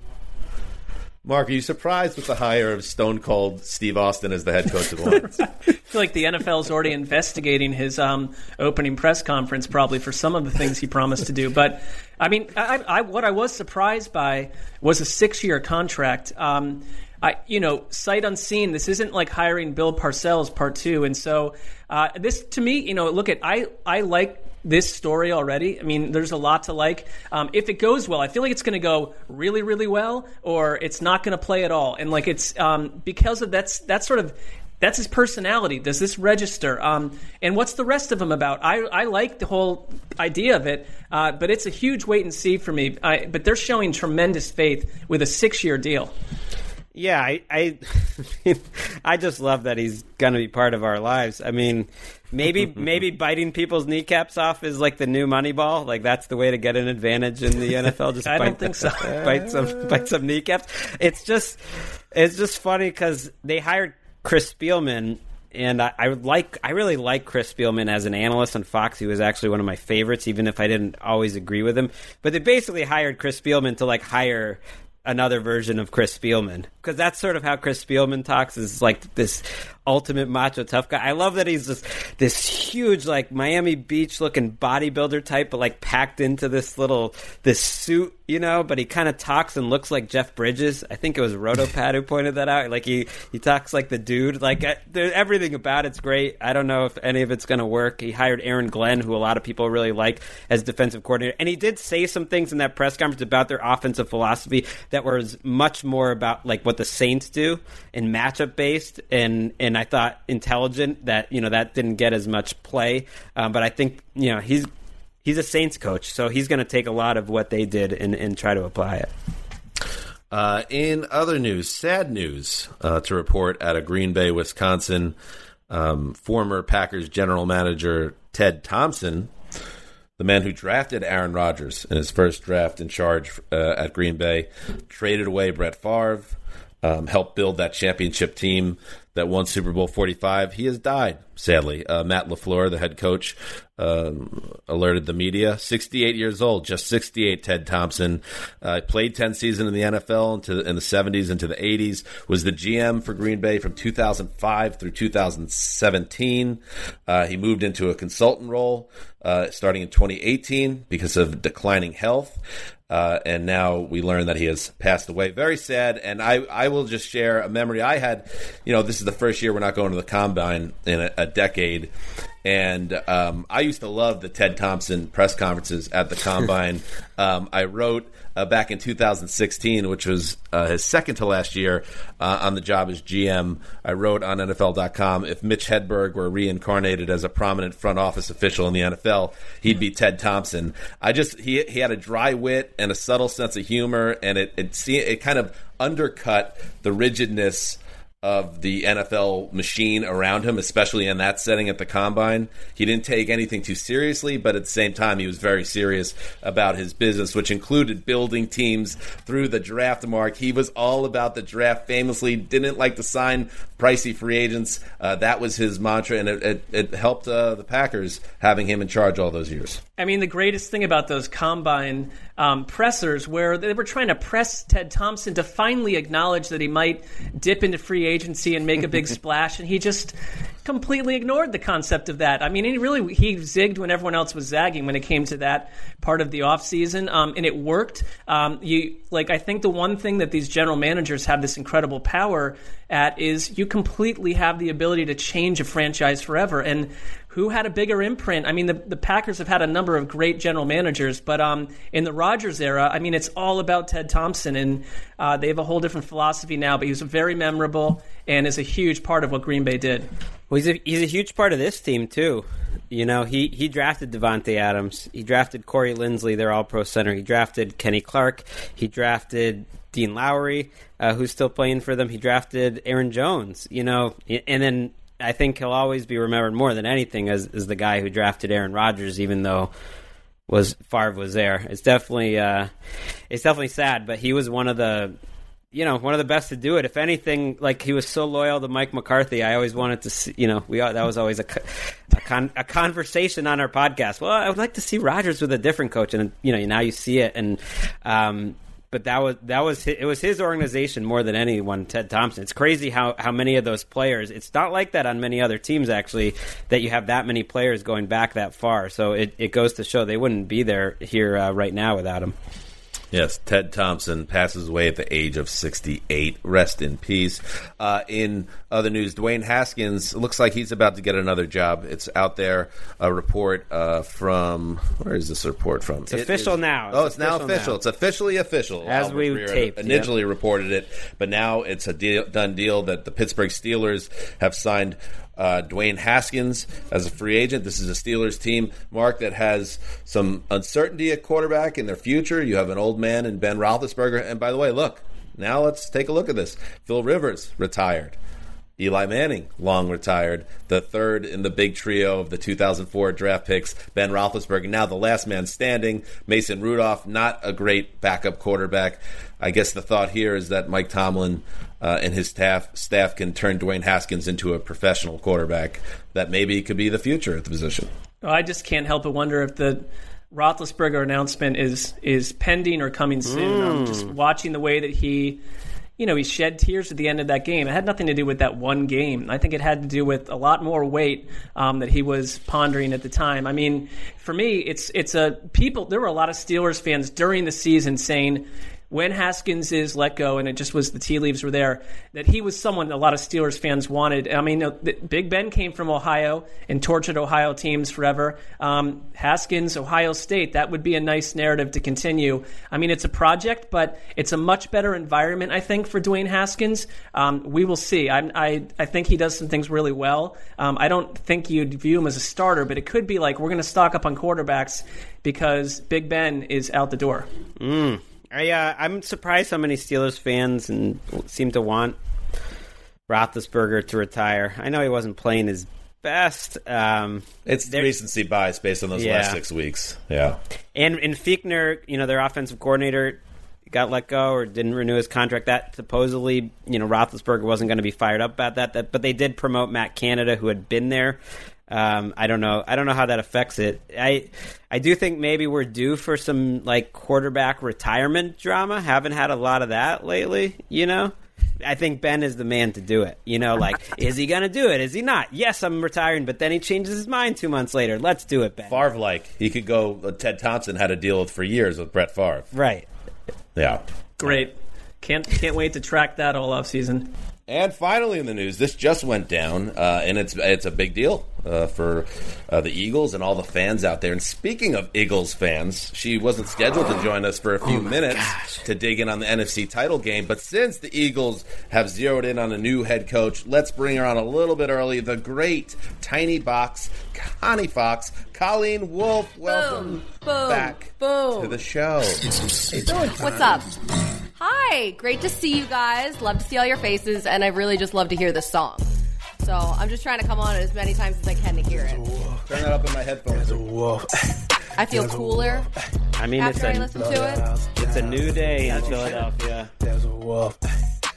Marc, are you surprised with the hire of Stone Cold Steve Austin as the head coach of the Lions? [laughs] I feel like the NFL is already investigating his um, opening press conference, probably for some of the things he promised to do. But I mean, I, I, what I was surprised by was a six-year contract. Um, I, you know, sight unseen. This isn't like hiring Bill Parcells part two, and so uh, this to me, you know, look at I I like this story already. I mean, there's a lot to like. Um, if it goes well, I feel like it's going to go really, really well, or it's not going to play at all. And like it's um, because of that's that's sort of that's his personality. Does this register? Um, and what's the rest of him about? I, I like the whole idea of it, uh, but it's a huge wait and see for me. I, but they're showing tremendous faith with a six year deal. Yeah, I, I, [laughs] I just love that he's going to be part of our lives. I mean, maybe [laughs] maybe biting people's kneecaps off is like the new Moneyball. Like that's the way to get an advantage in the [laughs] NFL. Just I bite, don't think so. bite some bite some kneecaps. It's just it's just funny because they hired Chris Spielman. And I, I like, I really like Chris Spielman as an analyst on Fox. He was actually one of my favorites, even if I didn't always agree with him. But they basically hired Chris Spielman to like hire another version of Chris Spielman. Because that's sort of how Chris Spielman talks is like this ultimate macho tough guy. I love that he's just this huge like Miami Beach looking bodybuilder type, but like packed into this little this suit, you know. But he kind of talks and looks like Jeff Bridges. I think it was Rotopad who pointed that out. Like he he talks like the dude. Like uh, everything about it's great. I don't know if any of it's gonna work. He hired Aaron Glenn, who a lot of people really like as defensive coordinator, and he did say some things in that press conference about their offensive philosophy that was much more about like what the Saints do and matchup based and and I thought intelligent that you know that didn't get as much play, um, but I think you know he's he's a Saints coach, so he's going to take a lot of what they did and, and try to apply it. Uh, in other news, sad news uh, to report out of Green Bay, Wisconsin. Um, former Packers general manager Ted Thompson, the man who drafted Aaron Rodgers in his first draft in charge uh, at Green Bay, traded away Brett Favre, um, helped build that championship team that won Super Bowl 45. He has died, sadly. Uh, Matt LaFleur, the head coach, um, alerted the media. 68 years old, just 68, Ted Thompson. Uh, played 10 seasons in the NFL into, in the 70s into the 80s. Was the GM for Green Bay from 2005 through 2017. Uh, he moved into a consultant role uh, starting in 2018 because of declining health. Uh, and now we learn that he has passed away. Very sad. And I, I will just share a memory I had. You know, this is the first year we're not going to the combine in a, a decade. And um, I used to love the Ted Thompson press conferences at the combine. [laughs] um, I wrote uh, back in 2016, which was uh, his second to last year uh, on the job as GM. I wrote on NFL.com if Mitch Hedberg were reincarnated as a prominent front office official in the NFL, he'd be Ted Thompson. I just he he had a dry wit and a subtle sense of humor, and it it it kind of undercut the rigidness of the NFL machine around him, especially in that setting at the combine. He didn't take anything too seriously, but at the same time, he was very serious about his business, which included building teams through the draft mark. He was all about the draft, famously didn't like to sign pricey free agents. Uh, that was his mantra, and it, it, it helped uh, the Packers having him in charge all those years. I mean, the greatest thing about those combine um, pressers, where they were trying to press Ted Thompson to finally acknowledge that he might dip into free agency and make a big [laughs] splash, and he just completely ignored the concept of that. I mean, he really he zigged when everyone else was zagging when it came to that part of the offseason, um, and it worked. Um, you like I think the one thing that these general managers have this incredible power at is you completely have the ability to change a franchise forever. And who had a bigger imprint? I mean, the, the Packers have had a number of great general managers, but um, in the Rodgers era, I mean, it's all about Ted Thompson, and uh, they have a whole different philosophy now. But he was very memorable and is a huge part of what Green Bay did. Well, he's a, he's a huge part of this team too. You know, he, he drafted Davante Adams. He drafted Corey Linsley, their All Pro center. He drafted Kenny Clark. He drafted Dean Lowry, uh, who's still playing for them. He drafted Aaron Jones. You know, and then I think he'll always be remembered more than anything as, as the guy who drafted Aaron Rodgers, even though was Favre was there. It's definitely uh, it's definitely sad, but he was one of the you know one of the best to do it. If anything, like he was so loyal to Mike McCarthy, I always wanted to see. You know, we that was always a a, con, a conversation on our podcast. Well, I would like to see Rodgers with a different coach, and you know now you see it, and um, but that was that was it was his organization more than anyone ted thompson it's crazy how how many of those players it's not like that on many other teams actually that you have that many players going back that far so it, it goes to show they wouldn't be there here uh, right now without him Yes, Ted Thompson passes away at the age of 68. Rest in peace. Uh, in other news, Dwayne Haskins looks like he's about to get another job. It's out there. A report uh, from where is this report from? It's it official is, now. It's oh, it's now official. Now. It's officially official. As Albert we taped, initially yeah. reported it, but now it's a deal, done deal that the Pittsburgh Steelers have signed uh, Dwayne Haskins as a free agent. This is a Steelers team, Marc, that has some uncertainty at quarterback in their future. You have an old man in Ben Roethlisberger. And by the way, look, now let's take a look at this. Phil Rivers retired. Eli Manning, long retired, the third in the big trio of the 2004 draft picks. Ben Roethlisberger, now the last man standing. Mason Rudolph, not a great backup quarterback. I guess the thought here is that Mike Tomlin uh, and his staff staff can turn Dwayne Haskins into a professional quarterback that maybe could be the future at the position. Well, I just can't help but wonder if the Roethlisberger announcement is is pending or coming soon. Mm. I'm just watching the way that he you know, he shed tears at the end of that game. It had nothing to do with that one game. I think it had to do with a lot more weight um, that he was pondering at the time. I mean, for me, it's it's a people. There were a lot of Steelers fans during the season saying when Haskins is let go, and it just was the tea leaves were there, that he was someone a lot of Steelers fans wanted. I mean, Big Ben came from Ohio and tortured Ohio teams forever. Um, Haskins, Ohio State, that would be a nice narrative to continue. I mean, it's a project, but it's a much better environment, I think, for Dwayne Haskins. Um, we will see. I, I, I, think he does some things really well. Um, I don't think you'd view him as a starter, but it could be like we're going to stock up on quarterbacks because Big Ben is out the door. Mm. I, uh, I'm surprised how many Steelers fans and seem to want Roethlisberger to retire. I know he wasn't playing his best. Um, it's recency bias based on those yeah. last six weeks. Yeah, and and Fichtner, you know, their offensive coordinator, got let go or didn't renew his contract. That supposedly, you know, Roethlisberger wasn't going to be fired up about that. That, but they did promote Matt Canada, who had been there. Um, I don't know. I don't know how that affects it. I I do think maybe we're due for some like quarterback retirement drama. Haven't had a lot of that lately. You know. I think Ben is the man to do it. You know, like, [laughs] is he going to do it? Is he not? Yes, I'm retiring, but then he changes his mind two months later. Let's do it, Ben. Favre like he could go. uh, Ted Thompson had to deal with for years with Brett Favre. Right. Yeah. Great. Can't can't wait to track that all off season. And finally, in the news, this just went down, uh, and it's it's a big deal uh, for uh, the Eagles and all the fans out there. And speaking of Eagles fans, she wasn't scheduled to join us for a few minutes to dig in on the NFC title game. But since the Eagles have zeroed in on a new head coach, let's bring her on a little bit early. The great Tiny Box, Connie Fox, Colleen Wolfe. Welcome Boom. back Boom. to the show. How What's up? Hi, great to see you guys. Love to see all your faces, and I really just love to hear this song. So I'm just trying to come on as many times as I can to hear it. Turn that up in my headphones. I feel cooler I mean, after I it's listen to it. it's a new day in Philadelphia.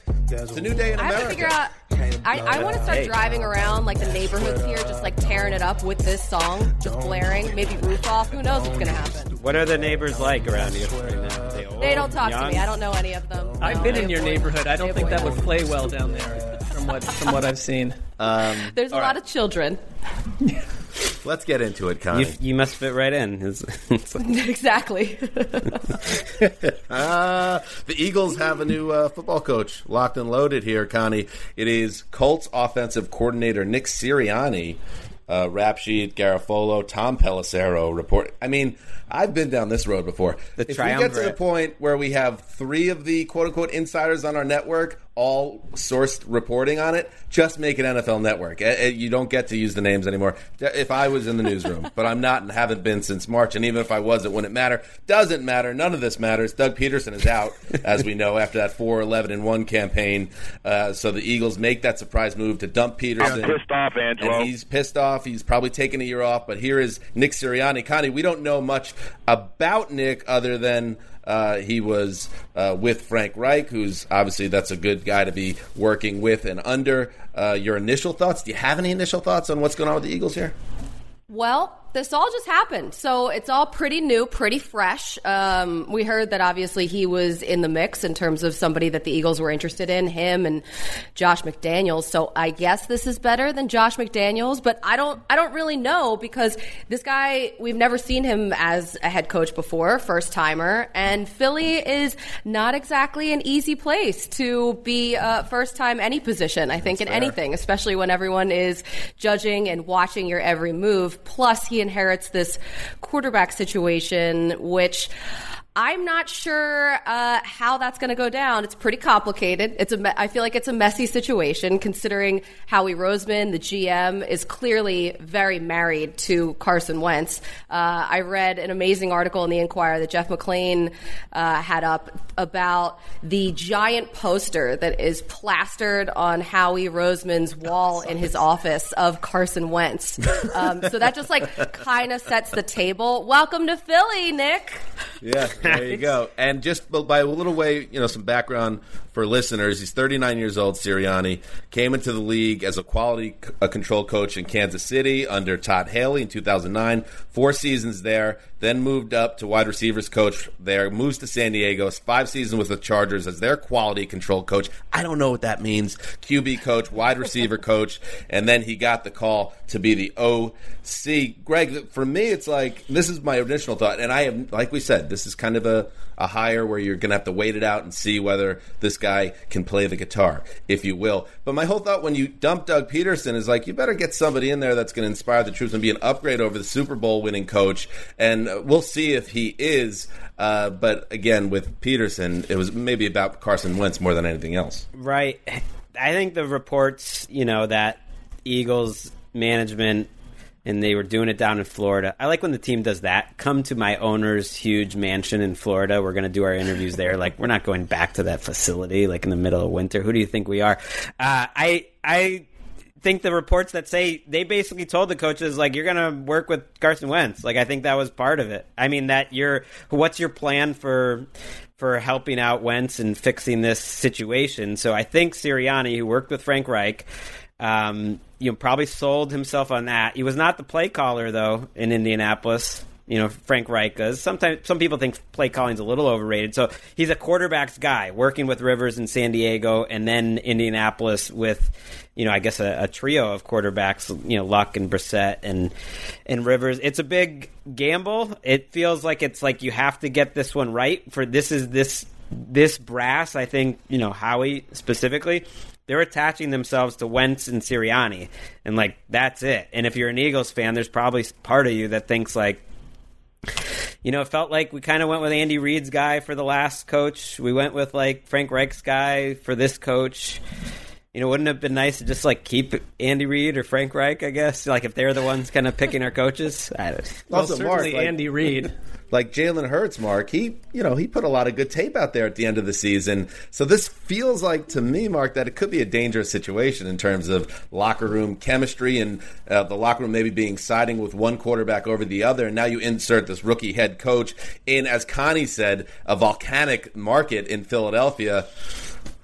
It's a new day in I have to figure out. I, I want to start Hey. driving around like the neighborhoods here, just like tearing it up with this song, just blaring. Maybe roof off. Who knows what's gonna happen? What are the neighbors like around here right now? They, They don't talk to me. I don't know any of them. I've been in your avoid- neighborhood. I don't they think that avoid would play well down there, from what from what I've seen. Um, There's a all lot of children. [laughs] Let's get into it, Connie. You, you must fit right in. It's- it's [laughs] like- exactly. Uh, [laughs] the Eagles have a new uh, football coach locked and loaded here, Connie. It is Colts offensive coordinator Nick Sirianni. Uh, rap sheet, Garafolo, Tom Pelissero report. I mean, I've been down this road before. The if we get to the point where we have three of the quote unquote insiders on our network all sourced reporting on it, just make it NFL Network. Eh, eh, You don't get to use the names anymore. If I was in the newsroom, but I'm not and haven't been since March, and even if I was, it wouldn't matter. Doesn't matter. None of this matters. Doug Pederson is out, [laughs] as we know, after that 4 11 and 1 campaign. Uh, so the Eagles make that surprise move to dump Pederson. I'm pissed off, Angelo. And he's pissed off. He's probably taking a year off. But here is Nick Sirianni. Connie, we don't know much about Nick other than uh, he was uh, with Frank Reich, who's obviously that's a good guy to be working with and under. Uh, your initial thoughts? Do you have any initial thoughts on what's going on with the Eagles here? Well, this all just happened. So it's all pretty new, pretty fresh. Um, we heard that obviously he was in the mix in terms of somebody that the Eagles were interested in, him and Josh McDaniels. So I guess this is better than Josh McDaniels, but I don't, I don't really know because this guy, we've never seen him as a head coach before, first timer, and Philly is not exactly an easy place to be uh, first time any position. I think in anything, especially when everyone is judging and watching your every move. Plus, he inherits this quarterback situation, which. I'm not sure uh, how that's going to go down. It's pretty complicated. It's a me- I feel like it's a messy situation considering Howie Roseman, the GM, is clearly very married to Carson Wentz. Uh, I read an amazing article in the Inquirer that Jeff McLane uh, had up about the giant poster that is plastered on Howie Roseman's wall in his office of Carson Wentz. Um, so that just like kind of sets the table. Welcome to Philly, Nick. Yeah, there you go. And just by a little way, you know, some background for listeners. He's 39 years old. Sirianni came into the league as a quality control coach in Kansas City under Todd Haley in 2009. Four seasons there. Then moved up to wide receivers coach there. Moves to San Diego. Five seasons with the Chargers as their quality control coach. I don't know what that means. QB coach, wide receiver [laughs] coach, and then he got the call to be the OC. Gregg, for me, it's like this is my initial thought, and I have, like we said, this is kind of a a hire where you're going to have to wait it out and see whether this guy can play the guitar, if you will. But my whole thought when you dump Doug Pederson is like, you better get somebody in there that's going to inspire the troops and be an upgrade over the Super Bowl winning coach. And uh, we'll see if he is. Uh, but again, with Pederson, it was maybe about Carson Wentz more than anything else. Right. I think the reports, you know, that Eagles management and they were doing it down in Florida. I like when the team does that. Come to my owner's huge mansion in Florida. We're going to do our interviews there. Like we're not going back to that facility like in the middle of winter. Who do you think we are? Uh, I I think the reports that say they basically told the coaches like you're going to work with Carson Wentz. Like I think that was part of it. I mean that you're what's your plan for for helping out Wentz and fixing this situation? So I think Sirianni, who worked with Frank Reich, um, you know, probably sold himself on that. He was not the play caller though in Indianapolis you know Frank Reich does. Sometimes some people think play calling's a little overrated. So he's a quarterbacks guy, working with Rivers in San Diego, and then Indianapolis with, you know, I guess a, a trio of quarterbacks, you know, Luck and Brissett and and Rivers. It's a big gamble. It feels like it's like you have to get this one right. For this is this this brass. I think you know Howie specifically they're attaching themselves to Wentz and Sirianni, and like that's it. And if you're an Eagles fan, there's probably part of you that thinks like, you know, it felt like we kind of went with Andy Reid's guy for the last coach. We went with like Frank Reich's guy for this coach. You know, wouldn't it have been nice to just like keep Andy Reid or Frank Reich? I guess like if they're the ones kind of picking our coaches. I don't. Well, Also, certainly Marc, like- Andy Reid. Like Jalen Hurts, Marc, he you know he put a lot of good tape out there at the end of the season. So this feels like to me, Marc, that it could be a dangerous situation in terms of locker room chemistry and uh, the locker room maybe being siding with one quarterback over the other. And now you insert this rookie head coach in, as Connie said, a volcanic market in Philadelphia.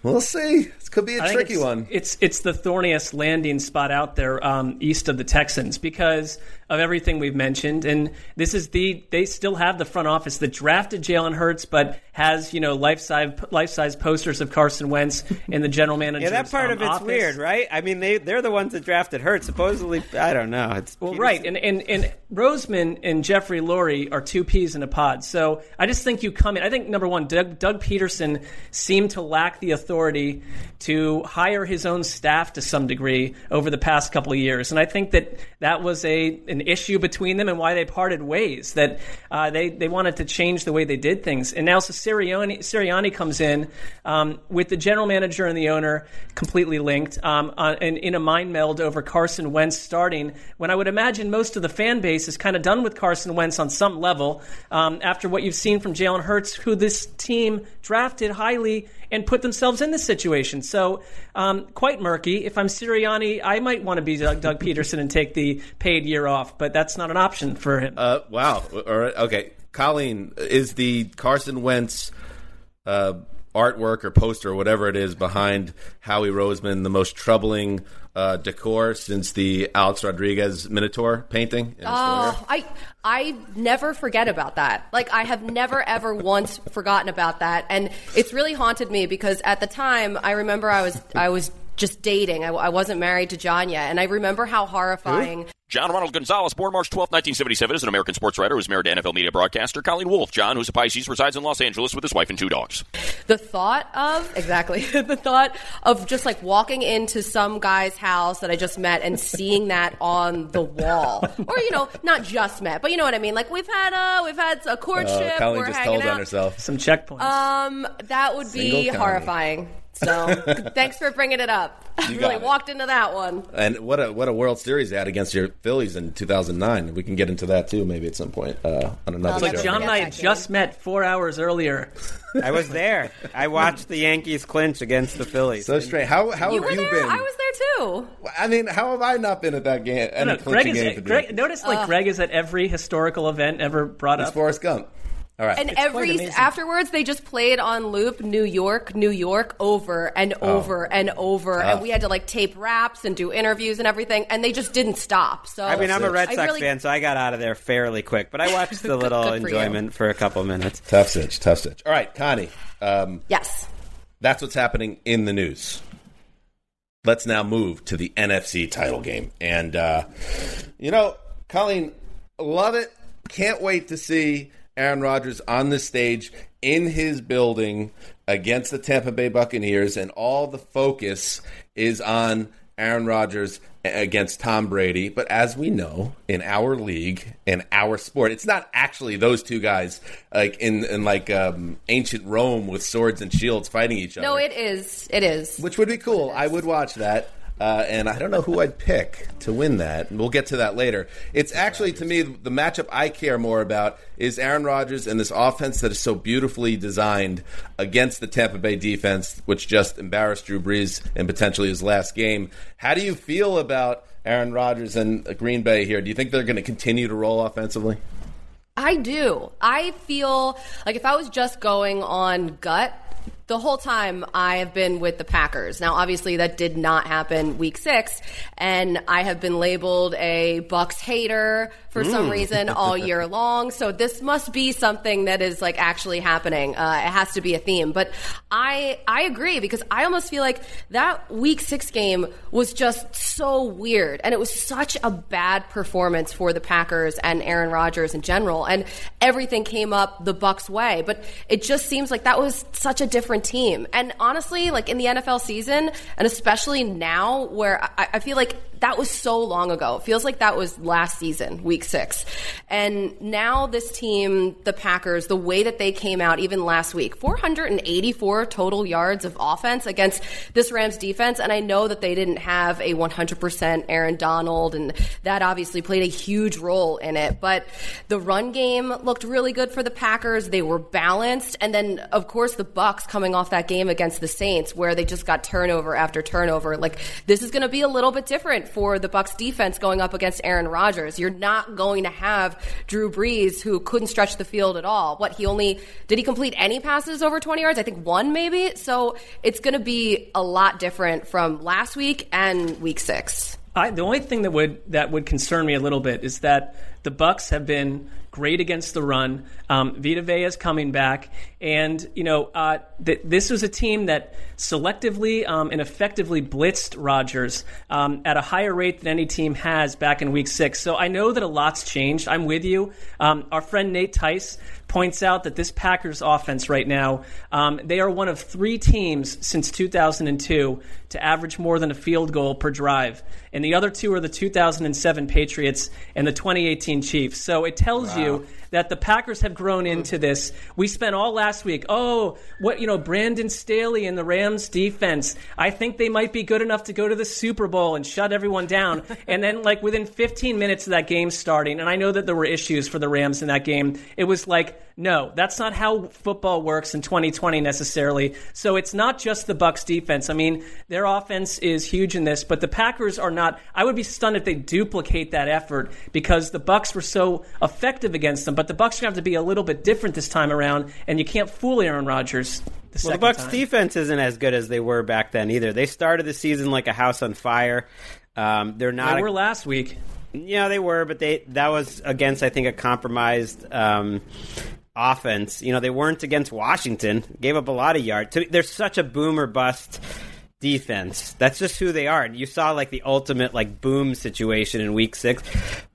We'll see. Could be a I tricky it's- one. It's it's the thorniest landing spot out there um, east of the Texans because of everything we've mentioned, and this is the they still have the front office that drafted Jalen Hurts, but has you know life size life size posters of Carson Wentz in the general manager. Yeah, that part of it's weird, right? I mean, they they're the ones that drafted Hurt. Supposedly, I don't know. It's Well, right, and, and and Roseman and Jeffrey Lurie are two peas in a pod. So I just think you come in. I think number one, Doug, Doug Pederson seemed to lack the authority to hire his own staff to some degree over the past couple of years, and I think that that was a an issue between them and why they parted ways. That uh, they they wanted to change the way they did things, and now Sirianni, Sirianni comes in um, with the general manager and the owner completely linked, um, on, and in a mind meld over Carson Wentz starting. When I would imagine most of the fan base is kind of done with Carson Wentz on some level um, after what you've seen from Jalen Hurts, who this team drafted highly and put themselves in this situation. So um, quite murky. If I'm Sirianni, I might want to be Doug, Doug Pederson and take the paid year off, but that's not an option for him. Uh, wow. All right. Okay. Colleen, is the Carson Wentz uh, artwork or poster or whatever it is behind Howie Roseman the most troubling uh, decor since the Alex Rodriguez Minotaur painting? Oh, I I never forget about that. Like I have never ever once forgotten about that, and it's really haunted me because at the time I remember I was I was just dating. I, I wasn't married to John yet, and I remember how horrifying. John Ronald Gonzalez, born March 12, 1977, is an American sports writer who's married to NFL media broadcaster Colleen Wolfe. John, who's a Pisces, resides in Los Angeles with his wife and two dogs. the thought of exactly [laughs] the thought of just like walking into some guy's house that I just met and seeing that on the wall, or you know, not just met, but you know what I mean. Like we've had a we've had a courtship. Oh, Colleen we're just hanging told on herself. Some checkpoints. Um, that would be Single Connie. horrifying. So [laughs] thanks for bringing it up. You [laughs] really it. walked into that one. And what a what a World Series they had against your Phillies in 2009. We can get into that too, maybe at some point uh, on another But show. John and I just met four hours earlier. [laughs] I was there. I watched the Yankees clinch against the Phillies. So strange. How how You have you there. been? I was there too. I mean, how have I not been at that game? Any No, Gregg clinching is, game for Gregg, notice like Gregg is at every historical event ever brought up. It's up. Forrest Gump. All right. And It's every afterwards, they just played on loop New York, New York, over and over and over, Tough. and we had to like tape raps and do interviews and everything, and they just didn't stop. So I mean, I'm a Red Sox really- fan, so I got out of there fairly quick. But I [laughs] watched the little Good for you. enjoyment for a couple minutes. Tough stitch, tough stitch. All right, Connie. Um, Yes. that's what's happening in the news. Let's now move to the NFC title game. And, uh, you know, Colleen, love it. Can't wait to see Aaron Rodgers on the stage in his building against the Tampa Bay Buccaneers. And all the focus is on Aaron Rodgers against Tom Brady. But as we know, in our league, in our sport, it's not actually those two guys like in, in like um, ancient Rome with swords and shields fighting each other No, it is. It is. which would be cool. I would watch that. Uh, and I don't know who I'd pick to win that. We'll get to that later. It's actually, to me, the matchup I care more about is Aaron Rodgers and this offense that is so beautifully designed against the Tampa Bay defense, which just embarrassed Drew Brees and potentially his last game. How do you feel about Aaron Rodgers and Green Bay here? Do you think they're going to continue to roll offensively? I do. I feel like if I was just going on gut, the whole time I have been with the Packers. Now, obviously, that did not happen week six, and I have been labeled a Bucs hater for some Mm. reason all year [laughs] long. So this must be something that is like actually happening. Uh, it has to be a theme. But I I agree because I almost feel like that week six game was just so weird, and it was such a bad performance for the Packers and Aaron Rodgers in general, and everything came up the Bucs way. But it just seems like that was such a different team. And honestly, like in the NFL season, and especially now, where I, I feel like that was so long ago. It feels like that was last season, week six. And now this team, the Packers, the way that they came out even last week, 484 total yards of offense against this Rams defense. And I know that they didn't have a 100% Aaron Donald, and that obviously played a huge role in it. But the run game looked really good for the Packers. They were balanced. And then, of course, the Bucs coming off that game against the Saints where they just got turnover after turnover. Like, this is going to be a little bit different for the Bucs defense going up against Aaron Rodgers. You're not going to have Drew Brees who couldn't stretch the field at all. What he only did he complete any passes over 20 yards? I think one maybe. So it's going to be a lot different from last week and week 6. I, the only thing that would that would concern me a little bit is that the Bucs have been great against the run. Um, Vita Vea is coming back, and you know uh, th- this was a team that selectively um, and effectively blitzed Rodgers um, at a higher rate than any team has back in Week Six. So I know that a lot's changed. I'm with you. Um, our friend Nate Tice points out that this Packers offense right now, um, they are one of three teams since 2002 to average more than a field goal per drive. And the other two are the 2007 Patriots and the 2018 Chiefs. So it tells you that the Packers have grown into this. We spent all last week, oh, what, you know, Brandon Staley and the Rams defense. I think they might be good enough to go to the Super Bowl and shut everyone down. [laughs] and then, like, within 15 minutes of that game starting, and I know that there were issues for the Rams in that game, it was like, no, that's not how football works in 2020 necessarily. So it's not just the Bucs defense. I mean, their offense is huge in this, but the Packers are not. I would be stunned if they duplicate that effort because the Bucs were so effective against them. But the Bucs are going to have to be a little bit different this time around, and you can't fool Aaron Rodgers. The Well, the Bucs time. defense isn't as good as they were back then either. They started the season like a house on fire. Um, they're not. They a- were last week. Yeah, they were, but they that was against I think a compromised um, offense. You know, they weren't against Washington. Gave up a lot of yards. They're such a boom or bust defense. That's just who they are. And you saw like the ultimate like boom situation in week 6,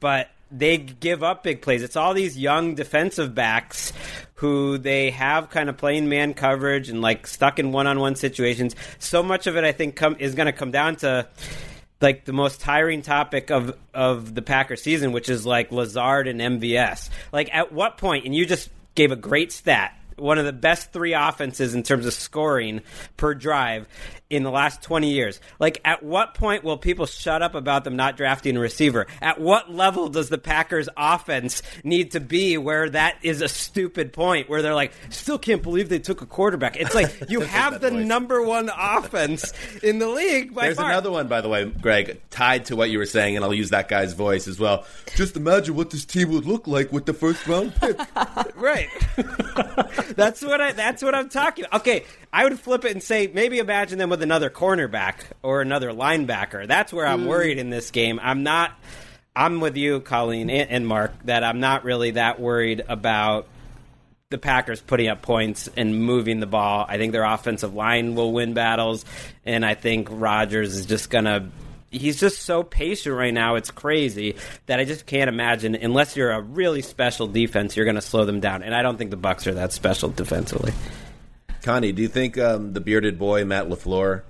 but they give up big plays. It's all these young defensive backs who they have kind of playing man coverage and like stuck in one-on-one situations. So much of it I think come is going to come down to like the most tiring topic of of the Packer season, which is like Lazard and MVS. Like at what point? And you just gave a great stat. One of the best three offenses in terms of scoring per drive in the last 20 years. Like, at what point will people shut up about them not drafting a receiver? At what level does the Packers' offense need to be where that is a stupid point where they're like, still can't believe they took a quarterback? It's like, [laughs] you have the number one offense in the league by There's far. another one, by the way, Gregg, tied to what you were saying, and I'll use that guy's voice as well. Just imagine what this team would look like with the first round pick. [laughs] right. [laughs] that's what I. That's what I'm talking. About. Okay, I would flip it and say maybe imagine them with another cornerback or another linebacker. That's where I'm Mm. worried in this game. I'm not. I'm with you, Colleen and, Marc, that I'm not really that worried about the Packers putting up points and moving the ball. I think their offensive line will win battles, and I think Rodgers is just gonna. He's just so patient right now. It's crazy that I just can't imagine unless you're a really special defense, you're going to slow them down. And I don't think the Bucs are that special defensively. Connie, do you think um, the bearded boy Matt Lafleur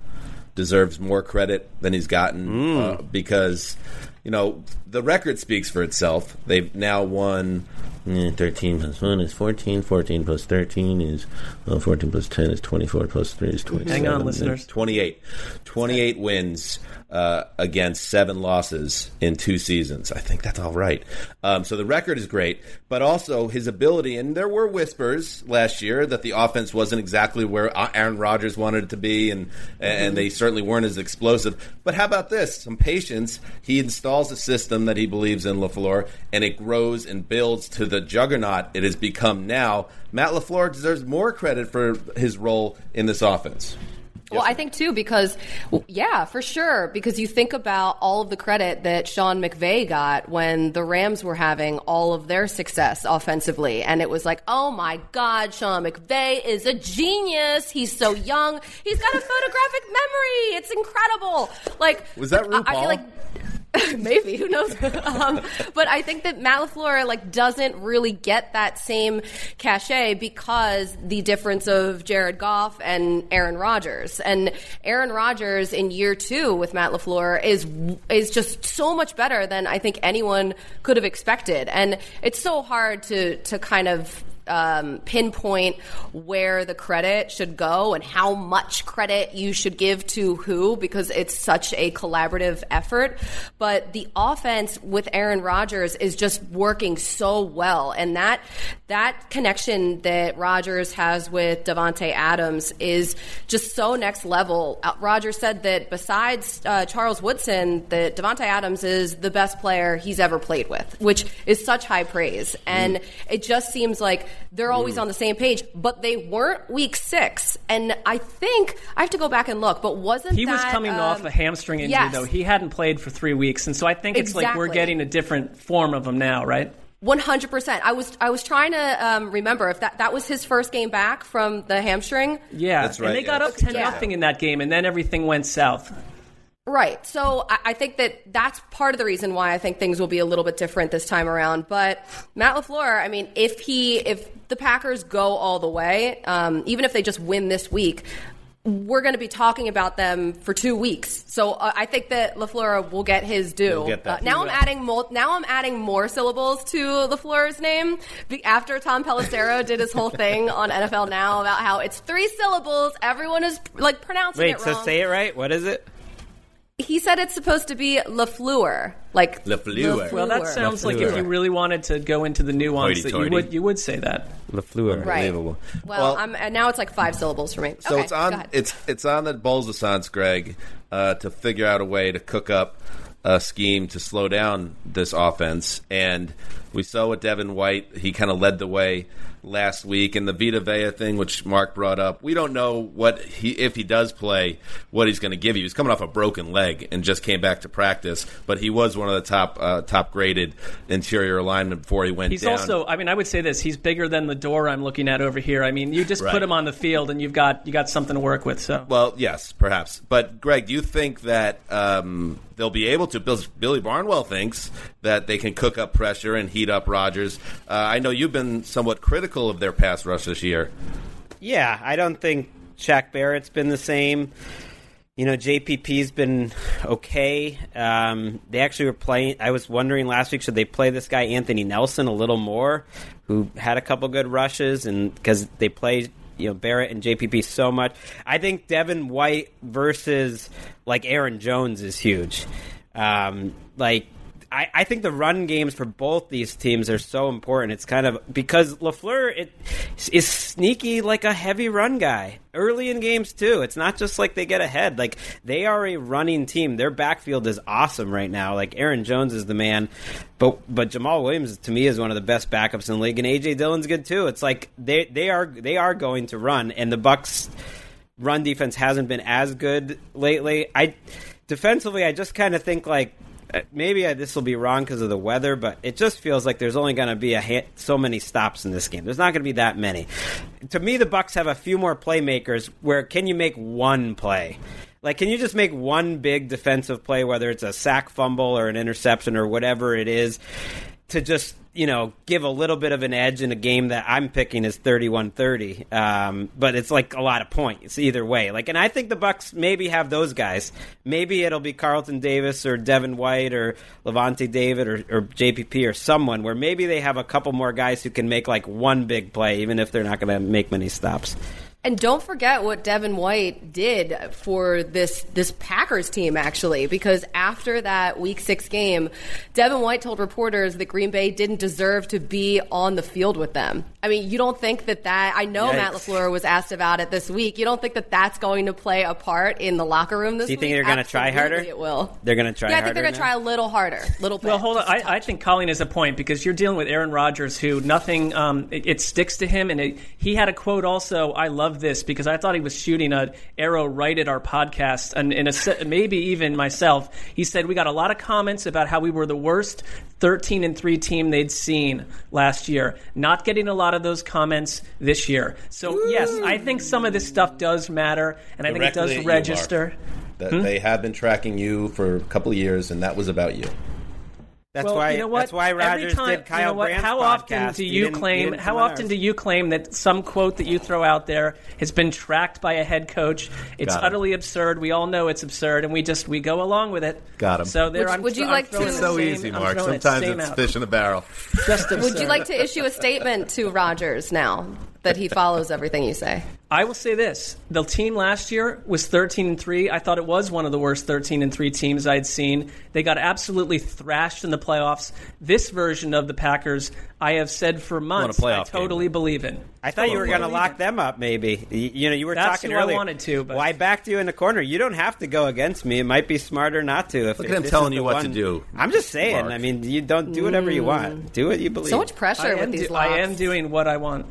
deserves more credit than he's gotten? Hmm. Uh, because you know the record speaks for itself. They've now won. Eh, 13 plus 1 is 14. 14 plus 13 is. Well, 14 plus 10 is 24. Plus 3 is 27. Hang on, listeners. 28. 28 wins. uh, against seven losses in two seasons. I think that's all right. Um, so the record is great, but also his ability. And there were whispers last year that the offense wasn't exactly where Aaron Rodgers wanted it to be, and and they certainly weren't as explosive. But how about this? Some patience. He installs a system that he believes in, Lafleur, and it grows and builds to the juggernaut it has become now. Matt Lafleur deserves more credit for his role in this offense. Well, I think too because, yeah, for sure. Because you think about all of the credit that Sean McVay got when the Rams were having all of their success offensively, and it was like, oh my God, Sean McVay is a genius. He's so young. He's got a photographic memory. It's incredible. Like, was that RuPaul? I, I feel like. [laughs] Maybe who knows? [laughs] um, but I think that Matt Lafleur like doesn't really get that same cachet because the difference of Jared Goff and Aaron Rodgers, and Aaron Rodgers in year two with Matt Lafleur is is just so much better than I think anyone could have expected, and it's so hard to to kind of um, pinpoint where the credit should go and how much credit you should give to who because it's such a collaborative effort. But the offense with Aaron Rodgers is just working so well, and that that connection that Rodgers has with Davante Adams is just so next level. Uh, Rodgers said that besides uh, Charles Woodson, that Davante Adams is the best player he's ever played with, which is such high praise, and mm. it just seems like they're always mm. on the same page, but they weren't week six. And I think I have to go back and look, but wasn't he that, was coming um, off a hamstring injury yes. though? He hadn't played for three weeks, and so I think it's exactly. like we're getting a different form of him now, right? One hundred percent. I was I was trying to um, remember if that that was his first game back from the hamstring. Yeah, that's right. And they got up ten nothing in that game, and then everything went south. Right. So I, I think that that's part of the reason why I think things will be a little bit different this time around. But Matt LaFleur, I mean, if he if the Packers go all the way, um, even if they just win this week, we're going to be talking about them for two weeks. So uh, I think that LaFleur will get his due. Get. Uh, now I'm adding more. Now I'm adding more syllables to LaFleur's name after Tom Pelissero did his whole thing [laughs] on NFL Now about how it's three syllables. Everyone is like pronouncing Wait, it so wrong. say it right. What is it? He said it's supposed to be LaFleur, like LaFleur. Well, that sounds like if you really wanted to go into the nuance that you Hoity-toity. would you would say that. LaFleur. Right. Unbelievable. Well, Well- I'm, and now it's like five syllables for me. So Okay, it's go on ahead. it's it's on the Bolzasants, Gregg, uh, to figure out a way to cook up a scheme to slow down this offense. And we saw with Devin White, he kind of led the way last week, and the Vita Vea thing, which Marc brought up. We don't know what he if he does play, what he's going to give you. He's coming off a broken leg and just came back to practice, but he was one of the top uh, top graded interior linemen before he went He's down. also, I mean, I would say this: he's bigger than the door I'm looking at over here. I mean, you just Right. put him on the field, and you've got you got something to work with. So, Well, yes, perhaps. But Gregg, do you think that um, they'll be able to? Billy Barnwell thinks that they can cook up pressure and heat up Rodgers. Uh, I know you've been somewhat critical of their pass rush this year. Yeah, I don't think Shaq Barrett's been the same. You know, JPP's been okay. Um, they actually were playing. I was wondering last week should they play this guy Anthony Nelson a little more, who had a couple good rushes, and because they play you know Barrett and JPP so much. I think Devin White versus like Aaron Jones is huge. Um, like I, I think the run games for both these teams are so important. It's kind of because LaFleur it is sneaky like a heavy run guy early in games too. It's not just like they get ahead. Like they are a running team. Their backfield is awesome right now. Like Aaron Jones is the man, but but Jamaal Williams to me is one of the best backups in the league, and AJ Dillon's good too. It's like they they are they are going to run, and the Bucs run defense hasn't been as good lately. I defensively, I just kind of think like Uh, maybe I, this will be wrong because of the weather, but it just feels like there's only going to be a so many stops in this game. There's not going to be that many. To me, the Bucs have a few more playmakers. Where can you make one play? Like, can you just make one big defensive play, whether it's a sack fumble or an interception or whatever it is, to just you know give a little bit of an edge in a game that I'm picking is 31-30. Um, but it's like a lot of points either way. Like, and I think the Bucs maybe have those guys. Maybe it'll be Carlton Davis or Devin White or Lavonte David or, or JPP or someone where maybe they have a couple more guys who can make like one big play, even if they're not going to make many stops. And don't forget what Devin White did for this this Packers team actually because after that week 6 game Devin White told reporters that Green Bay didn't deserve to be on the field with them. I mean, you don't think that that I know Matt Yikes. LaFleur was asked about it this week. You don't think that that's going to play a part in the locker room this week? Do you week? think they're going to try harder? It will. They're going to try harder. yeah, I harder. think they're going to try a little harder, little bit. Well, hold on. I, a I, I think Colleen is a point because you're dealing with Aaron Rodgers, who nothing um, it, it sticks to him, and it, he had a quote also. I love this because I thought he was shooting an arrow right at our podcast, and in a se- maybe even myself. He said we got a lot of comments about how we were the worst 13 and three team they'd seen last year. Not getting a lot of those comments this year. So yes, I think some of this stuff does matter, and I think it Directly at does you, Marc. register. That Hmm? they have been tracking you for a couple of years, and that was about you. That's well, why. you know what? That's why Every Rodgers time- did Kyle you know what? Brandt's How often podcast. do He you claim? didn't How often ours. do you claim that some quote that you throw out there has been tracked by a head coach? It's Got him. utterly absurd. We all know it's absurd, and we just we go along with it. Got him. So there, Would- I'm, would you I'm like to- the So same- easy, Marc. throwing it Sometimes it's out. fish in a barrel. Just absurd. Would you like to issue a statement to Rodgers now that he follows everything you say? I will say this: the team last year was 13 and three. I thought it was one of the worst 13 and three teams I'd seen. They got absolutely thrashed in the playoffs. This version of the Packers, I have said for months, I playoff game. totally believe in. I thought you were going to lock them up. Maybe you, you know you were That's talking who I wanted to, but- well, I backed you in the corner. You don't have to go against me. It might be smarter not to. If Look if at him telling you the what to do, I'm just saying. Marc. I mean, you don't do whatever you want. Mm. Do what you believe. So much pressure I with am, these do- locks. I am doing what I want.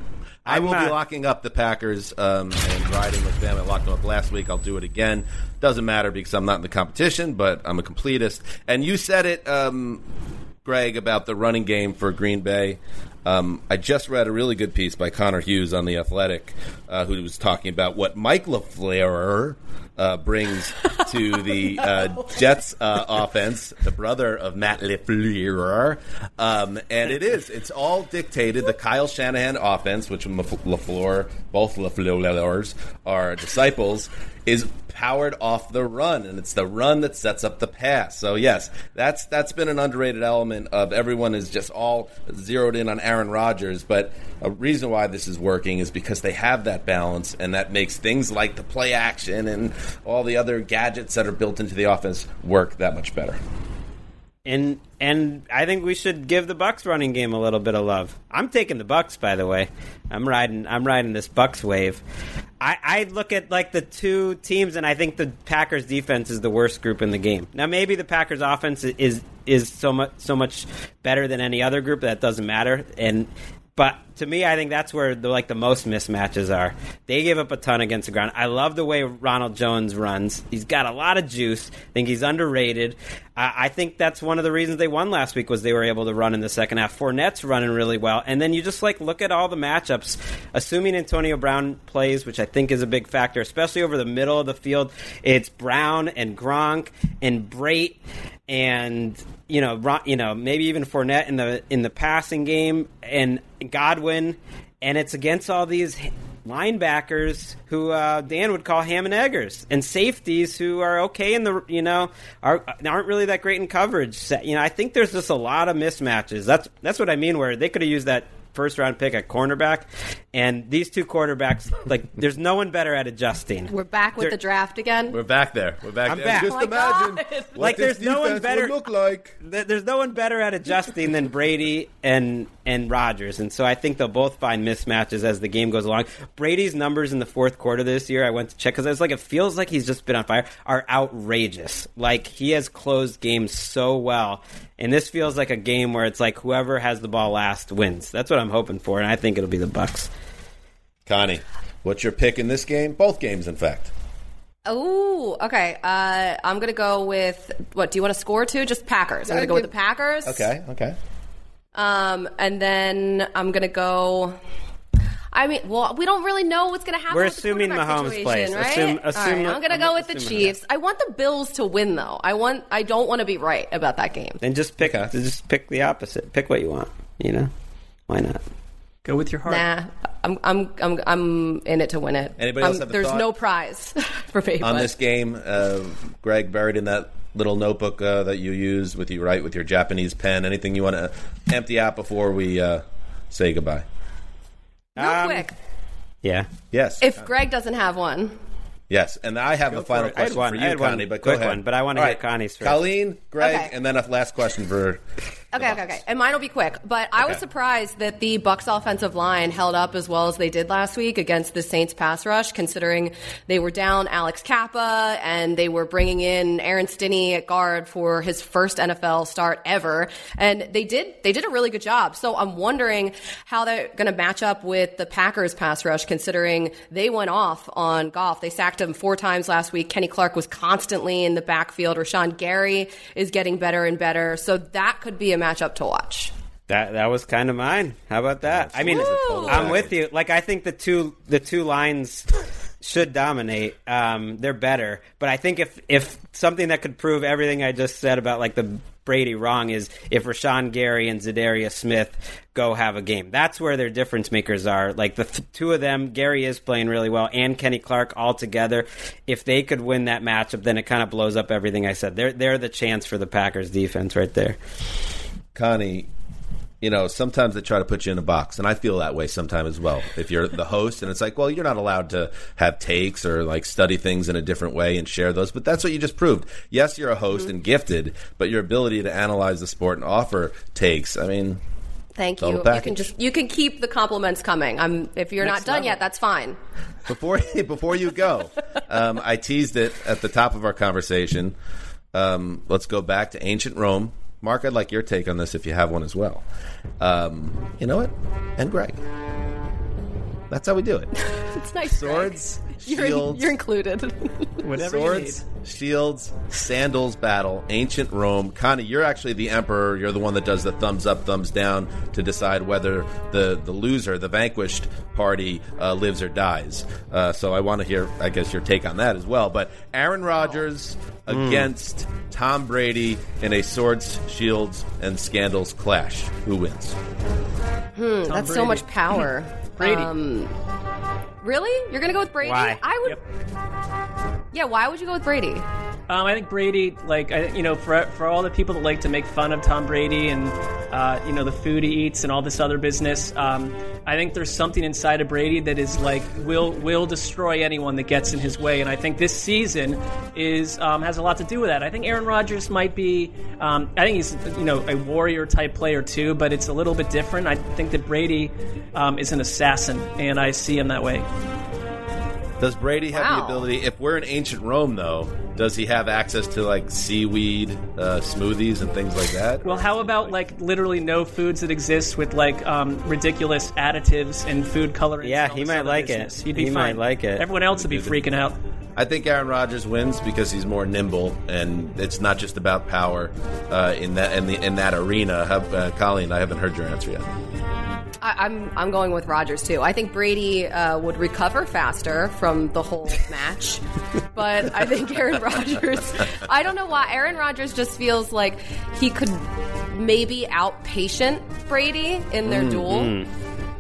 I will I'm be locking up the Packers um, and riding with them. I locked them up last week. I'll do it again. Doesn't matter because I'm not in the competition, but I'm a completist. And you said it, um, Gregg, about the running game for Green Bay. Um, I just read a really good piece by Connor Hughes on the Athletic, uh, who was talking about what Mike LaFleur uh, brings [laughs] to the uh, Jets uh, offense, the brother of Matt LaFleur. Um, and it is, it's all dictated. The Kyle Shanahan offense, which LaFleur, both LaFleurs are disciples, is powered off the run, and it's the run that sets up the pass. So yes, that's that's been an underrated element of everyone is just all zeroed in on Aaron Rodgers, but a reason why this is working is because they have that balance, and that makes things like the play action and all the other gadgets that are built into the offense work that much better. And and I think we should give the Bucs running game a little bit of love. I'm taking the Bucs, by the way. I'm riding. I'm riding this Bucs wave. I, I look at like the two teams, and I think the Packers defense is the worst group in the game. Now, maybe the Packers offense is is so much so much better than any other group that doesn't matter. And but to me, I think that's where the like the most mismatches are. They give up a ton against the ground. I love the way Ronald Jones runs. He's got a lot of juice. I think he's underrated. I, think that's one of the reasons they won last week was they were able to run in the second half. Fournette's running really well, and then you just like look at all the matchups. Assuming Antonio Brown plays, which I think is a big factor, especially over the middle of the field. It's Brown and Gronk and Brate and you know, you know, maybe even Fournette in the in the passing game and Godwin, and it's against all these linebackers who uh, Dan would call ham and eggers, and safeties who are okay in the you know are aren't really that great in coverage. You know, I think there's just a lot of mismatches. That's that's what I mean. Where they could have used that first round pick at cornerback, and these two quarterbacks, like, there's no one better at adjusting. We're back with They're- the draft again. We're back there. We're back I'm there. back. Just Oh imagine God. [laughs] what Like, this there's no one better- look like. Th- There's no one better at adjusting than Brady and and Rodgers, and so I think they'll both find mismatches as the game goes along. Brady's numbers in the fourth quarter this year, I went to check because I was like, it feels like he's just been on fire. Are outrageous. Like he has closed games so well, and this feels like a game where it's like whoever has the ball last wins. That's what I'm hoping for, and I think it'll be the Bucs. Connie, what's your pick in this game? Both games, in fact. Oh, okay. Uh, I'm gonna go with what? Do you want to score too? Just Packers. I'm gonna go with the Packers. Okay, okay. Um, and then I'm gonna go. I mean, well, we don't really know what's going to happen. We're with the assuming quarterback Mahomes situation, plays. right? Assume- assume- right, I'm going to go with the assuming Chiefs. I want the Bills to win, though. I want. I don't want to be right about that game. Then just pick, just pick the opposite. Pick what you want. You know, why not? Go with your heart. Nah, I'm. I'm. I'm. I'm in it to win it. Anybody else I'm- have a There's thought? no prize [laughs] for me. on but- this game, uh, Gregg, buried in that little notebook uh, that you use with you write with your Japanese pen. Anything you want to empty out before we uh, say goodbye? Real Um, quick. Yeah. Yes. If Gregg doesn't have one, Yes, and I have Go a final for it. I had question one- for you, had one Connie. But go quick ahead. one, but I wanna All hear Connie's first. Colleen, Gregg, Okay. and then a last question for. Okay, okay, okay. And mine will be quick. But I was surprised that the Bucs offensive line held up as well as they did last week against the Saints pass rush, considering they were down Alex Cappa and they were bringing in Aaron Stinnie at guard for his first NFL start ever. And they did they did a really good job. So I'm wondering how they're going to match up with the Packers pass rush, considering they went off on Goff. They sacked him four times last week. Kenny Clark was constantly in the backfield. Rashan Gary is getting better and better. So that could be a matchup to watch. That that was kind of mine. How about that? I mean, Woo! I'm with you. Like I think the two the two lines should dominate. Um, they're better, but I think if if something that could prove everything I just said about like the Brady wrong is if Rashan Gary and Za'Darius Smith go have a game. That's where their difference makers are. Like the th- two of them, Gary is playing really well, and Kenny Clark all together. If they could win that matchup, then it kind of blows up everything I said. They're they're the chance for the Packers defense right there. Connie, you know, sometimes they try to put you in a box, and I feel that way sometimes as well. If you're the host, and it's like, well, you're not allowed to have takes or like study things in a different way and share those, but that's what you just proved. Yes, you're a host and gifted, but your ability to analyze the sport and offer takes, I mean, Thank you. You can just you can keep the compliments coming. I'm if you're Next not done level. yet, that's fine. before [laughs] before you go, um, I teased it at the top of our conversation. Um, let's go back to ancient Rome. Marc, I'd like your take on this if you have one as well. Um, you know what? And Greg. That's how we do it. [laughs] It's nice. Swords, You're, shields, you're included. [laughs] Whatever swords, shields, sandals battle, ancient Rome. Connie, you're actually the emperor. You're the one that does the thumbs up, thumbs down to decide whether the, the loser, the vanquished party, uh, lives or dies. Uh, so I want to hear, I guess, your take on that as well. But Aaron Rodgers against Tom Brady in a swords, shields, and scandals clash. Who wins? Hmm, that's so much power. [laughs] Brady. Um, really? You're gonna go with Brady? Why? I would. Yeah. Why would you go with Brady? Um, I think Brady, like I, you know, for for all the people that like to make fun of Tom Brady and uh, you know the food he eats and all this other business, um, I think there's something inside of Brady that is like will will destroy anyone that gets in his way, and I think this season is um, has a lot to do with that. I think Aaron Rodgers might be, um, I think he's you know a warrior type player too, but it's a little bit different. I think that Brady um, is an assassin, and I see him that way. Does Brady have the ability? If we're in ancient Rome, though, does he have access to like seaweed uh, smoothies and things like that? Well, how about like literally no foods that exist with like um, ridiculous additives and food coloring? Yeah, he might like business? it. He'd be He fine. might like it. Everyone else would be freaking out. I think Aaron Rodgers wins because he's more nimble, and it's not just about power uh, in that in, the, in that arena. How, uh, Colleen, I haven't heard your answer yet. I, I'm I'm going with Rodgers too. I think Brady uh, would recover faster from the whole match, but I think [laughs] Aaron Rodgers. I don't know why Aaron Rodgers just feels like he could maybe outpatient Brady in their duel.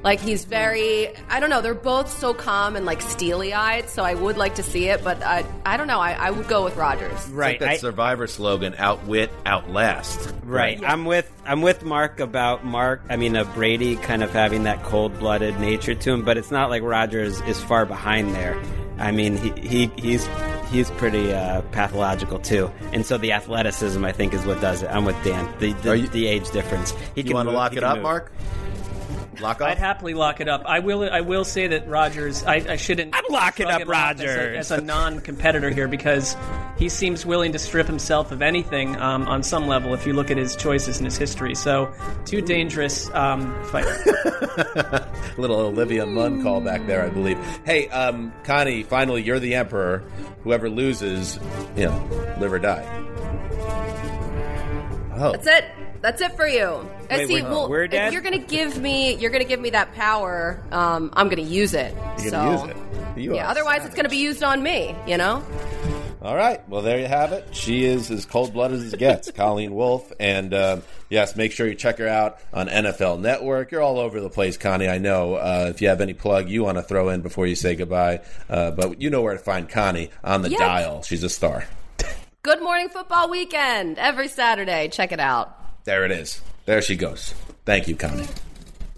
Like he's very, I don't know. They're both so calm and like steely eyed. So I would like to see it, but I, I don't know. I, I would go with Rodgers. It's like Right. that I- Survivor slogan: "Outwit, outlast." Right. I'm with I'm with Marc about Marc. I mean, uh, Brady kind of having that cold blooded nature to him, but it's not like Rodgers is far behind there. I mean, he, he he's he's pretty uh, pathological too, and so the athleticism I think is what does it. I'm with Dan. The the, you- the age difference. He You want to move- lock it up, move. Marc? Lock off. I'd happily lock it up. I will. I will say that Rodgers. I, I shouldn't. I'm locking up Rodgers off as a- as a, non-competitor here because he seems willing to strip himself of anything um, on some level. If you look at his choices and his history, so too dangerous um, fighter. [laughs] [laughs] Little Olivia Munn call back there, I believe. Hey, um, Connie, finally, you're the emperor. Whoever loses, you know, live or die. Oh, That's it. That's it for you. Wait, see, we're- well, we're if you're gonna give me, you're gonna give me that power. Um, I'm gonna use it. you're so, gonna use it. You Yeah. Otherwise, it's gonna be used on me. You know. All right. Well, there you have it. She is as cold blooded as it gets, [laughs] Colleen Wolfe. And um, yes, make sure you check her out on NFL Network. You're all over the place, Connie. I know. Uh, if you have any plug you want to throw in before you say goodbye, uh, but you know where to find Connie on the dial. She's a star. [laughs] Good morning football weekend every Saturday. Check it out. There it is. There she goes. Thank you, Connie.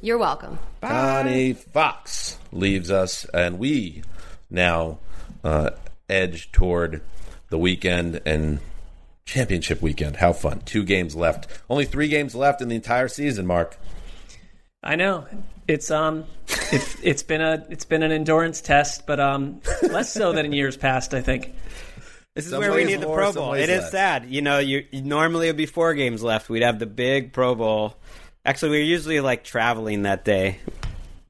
You're welcome. Connie Fox leaves us, and we now uh, edge toward the weekend and championship weekend. How fun! Two games left. Only three games left in the entire season. Marc. I know it's um it's it's been a it's been an endurance test, but um less so than in years past. I think. This is Some where we ways need the Pro Bowl. It is less. sad. You know, you you- normally it'd be four games left. We'd have the big Pro Bowl. Actually, we are usually like traveling that day.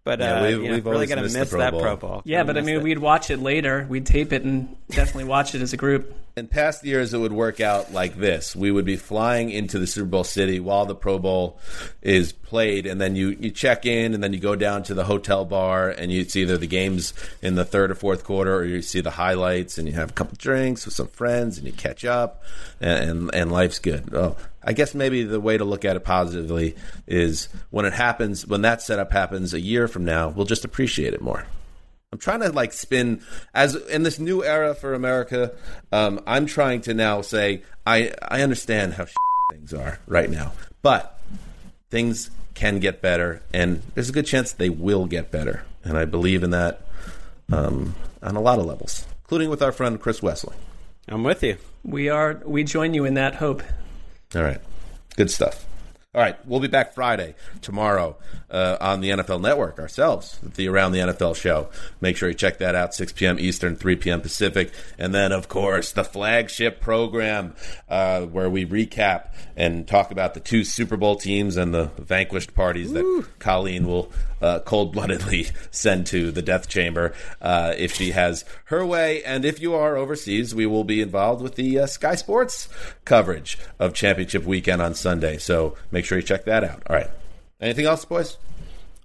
But Yeah, uh, we've- you know, we've really always gonna miss Pro that Bowl. Pro Bowl. Yeah, Gonna but I mean, it. we'd watch it later. We'd tape it and definitely watch it as a group. In past years, it would work out like this: we would be flying into the Super Bowl city while the Pro Bowl is played, and then you you check in, and then you go down to the hotel bar, and you see either the games in the third or fourth quarter, or you see the highlights, and you have a couple drinks with some friends, and you catch up, and and, and life's good. Oh, I guess maybe the way to look at it positively is when it happens, when that setup happens a year from now, we'll just appreciate it more. I'm trying to like spin as in this new era for America. Um, I'm trying to now say I I understand how things are right now, but things can get better, and there's a good chance they will get better, and I believe in that um, on a lot of levels, including with our friend Chris Wesseling. I'm with you. We are. We join you in that hope. All right, good stuff. All right, we'll be back Friday, tomorrow, uh, on the NFL Network ourselves, the Around the NFL show. Make sure you check that out, 6 p.m. Eastern, 3 p.m. Pacific. And then, of course, the flagship program uh, where we recap and talk about the two Super Bowl teams and the vanquished parties that Colleen will uh, cold bloodedly [laughs] send to the death chamber uh, if she has her way. And if you are overseas, we will be involved with the uh, Sky Sports coverage of Championship Weekend on Sunday. So make sure you check that out. All right. Anything else, boys?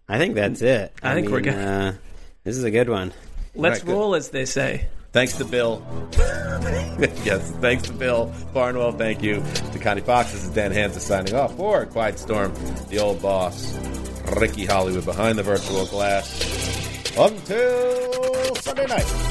I think that's it. I think we're good. Uh, this is a good one. Let's Right, good. roll, as they say. Thanks to Bill. [laughs] yes, thanks to Bill Barnwell. Thank you to Connie Fox. This is Dan Hanzus signing off for Quiet Storm, the old boss, Ricky Hollywood behind the virtual glass. Until Sunday night.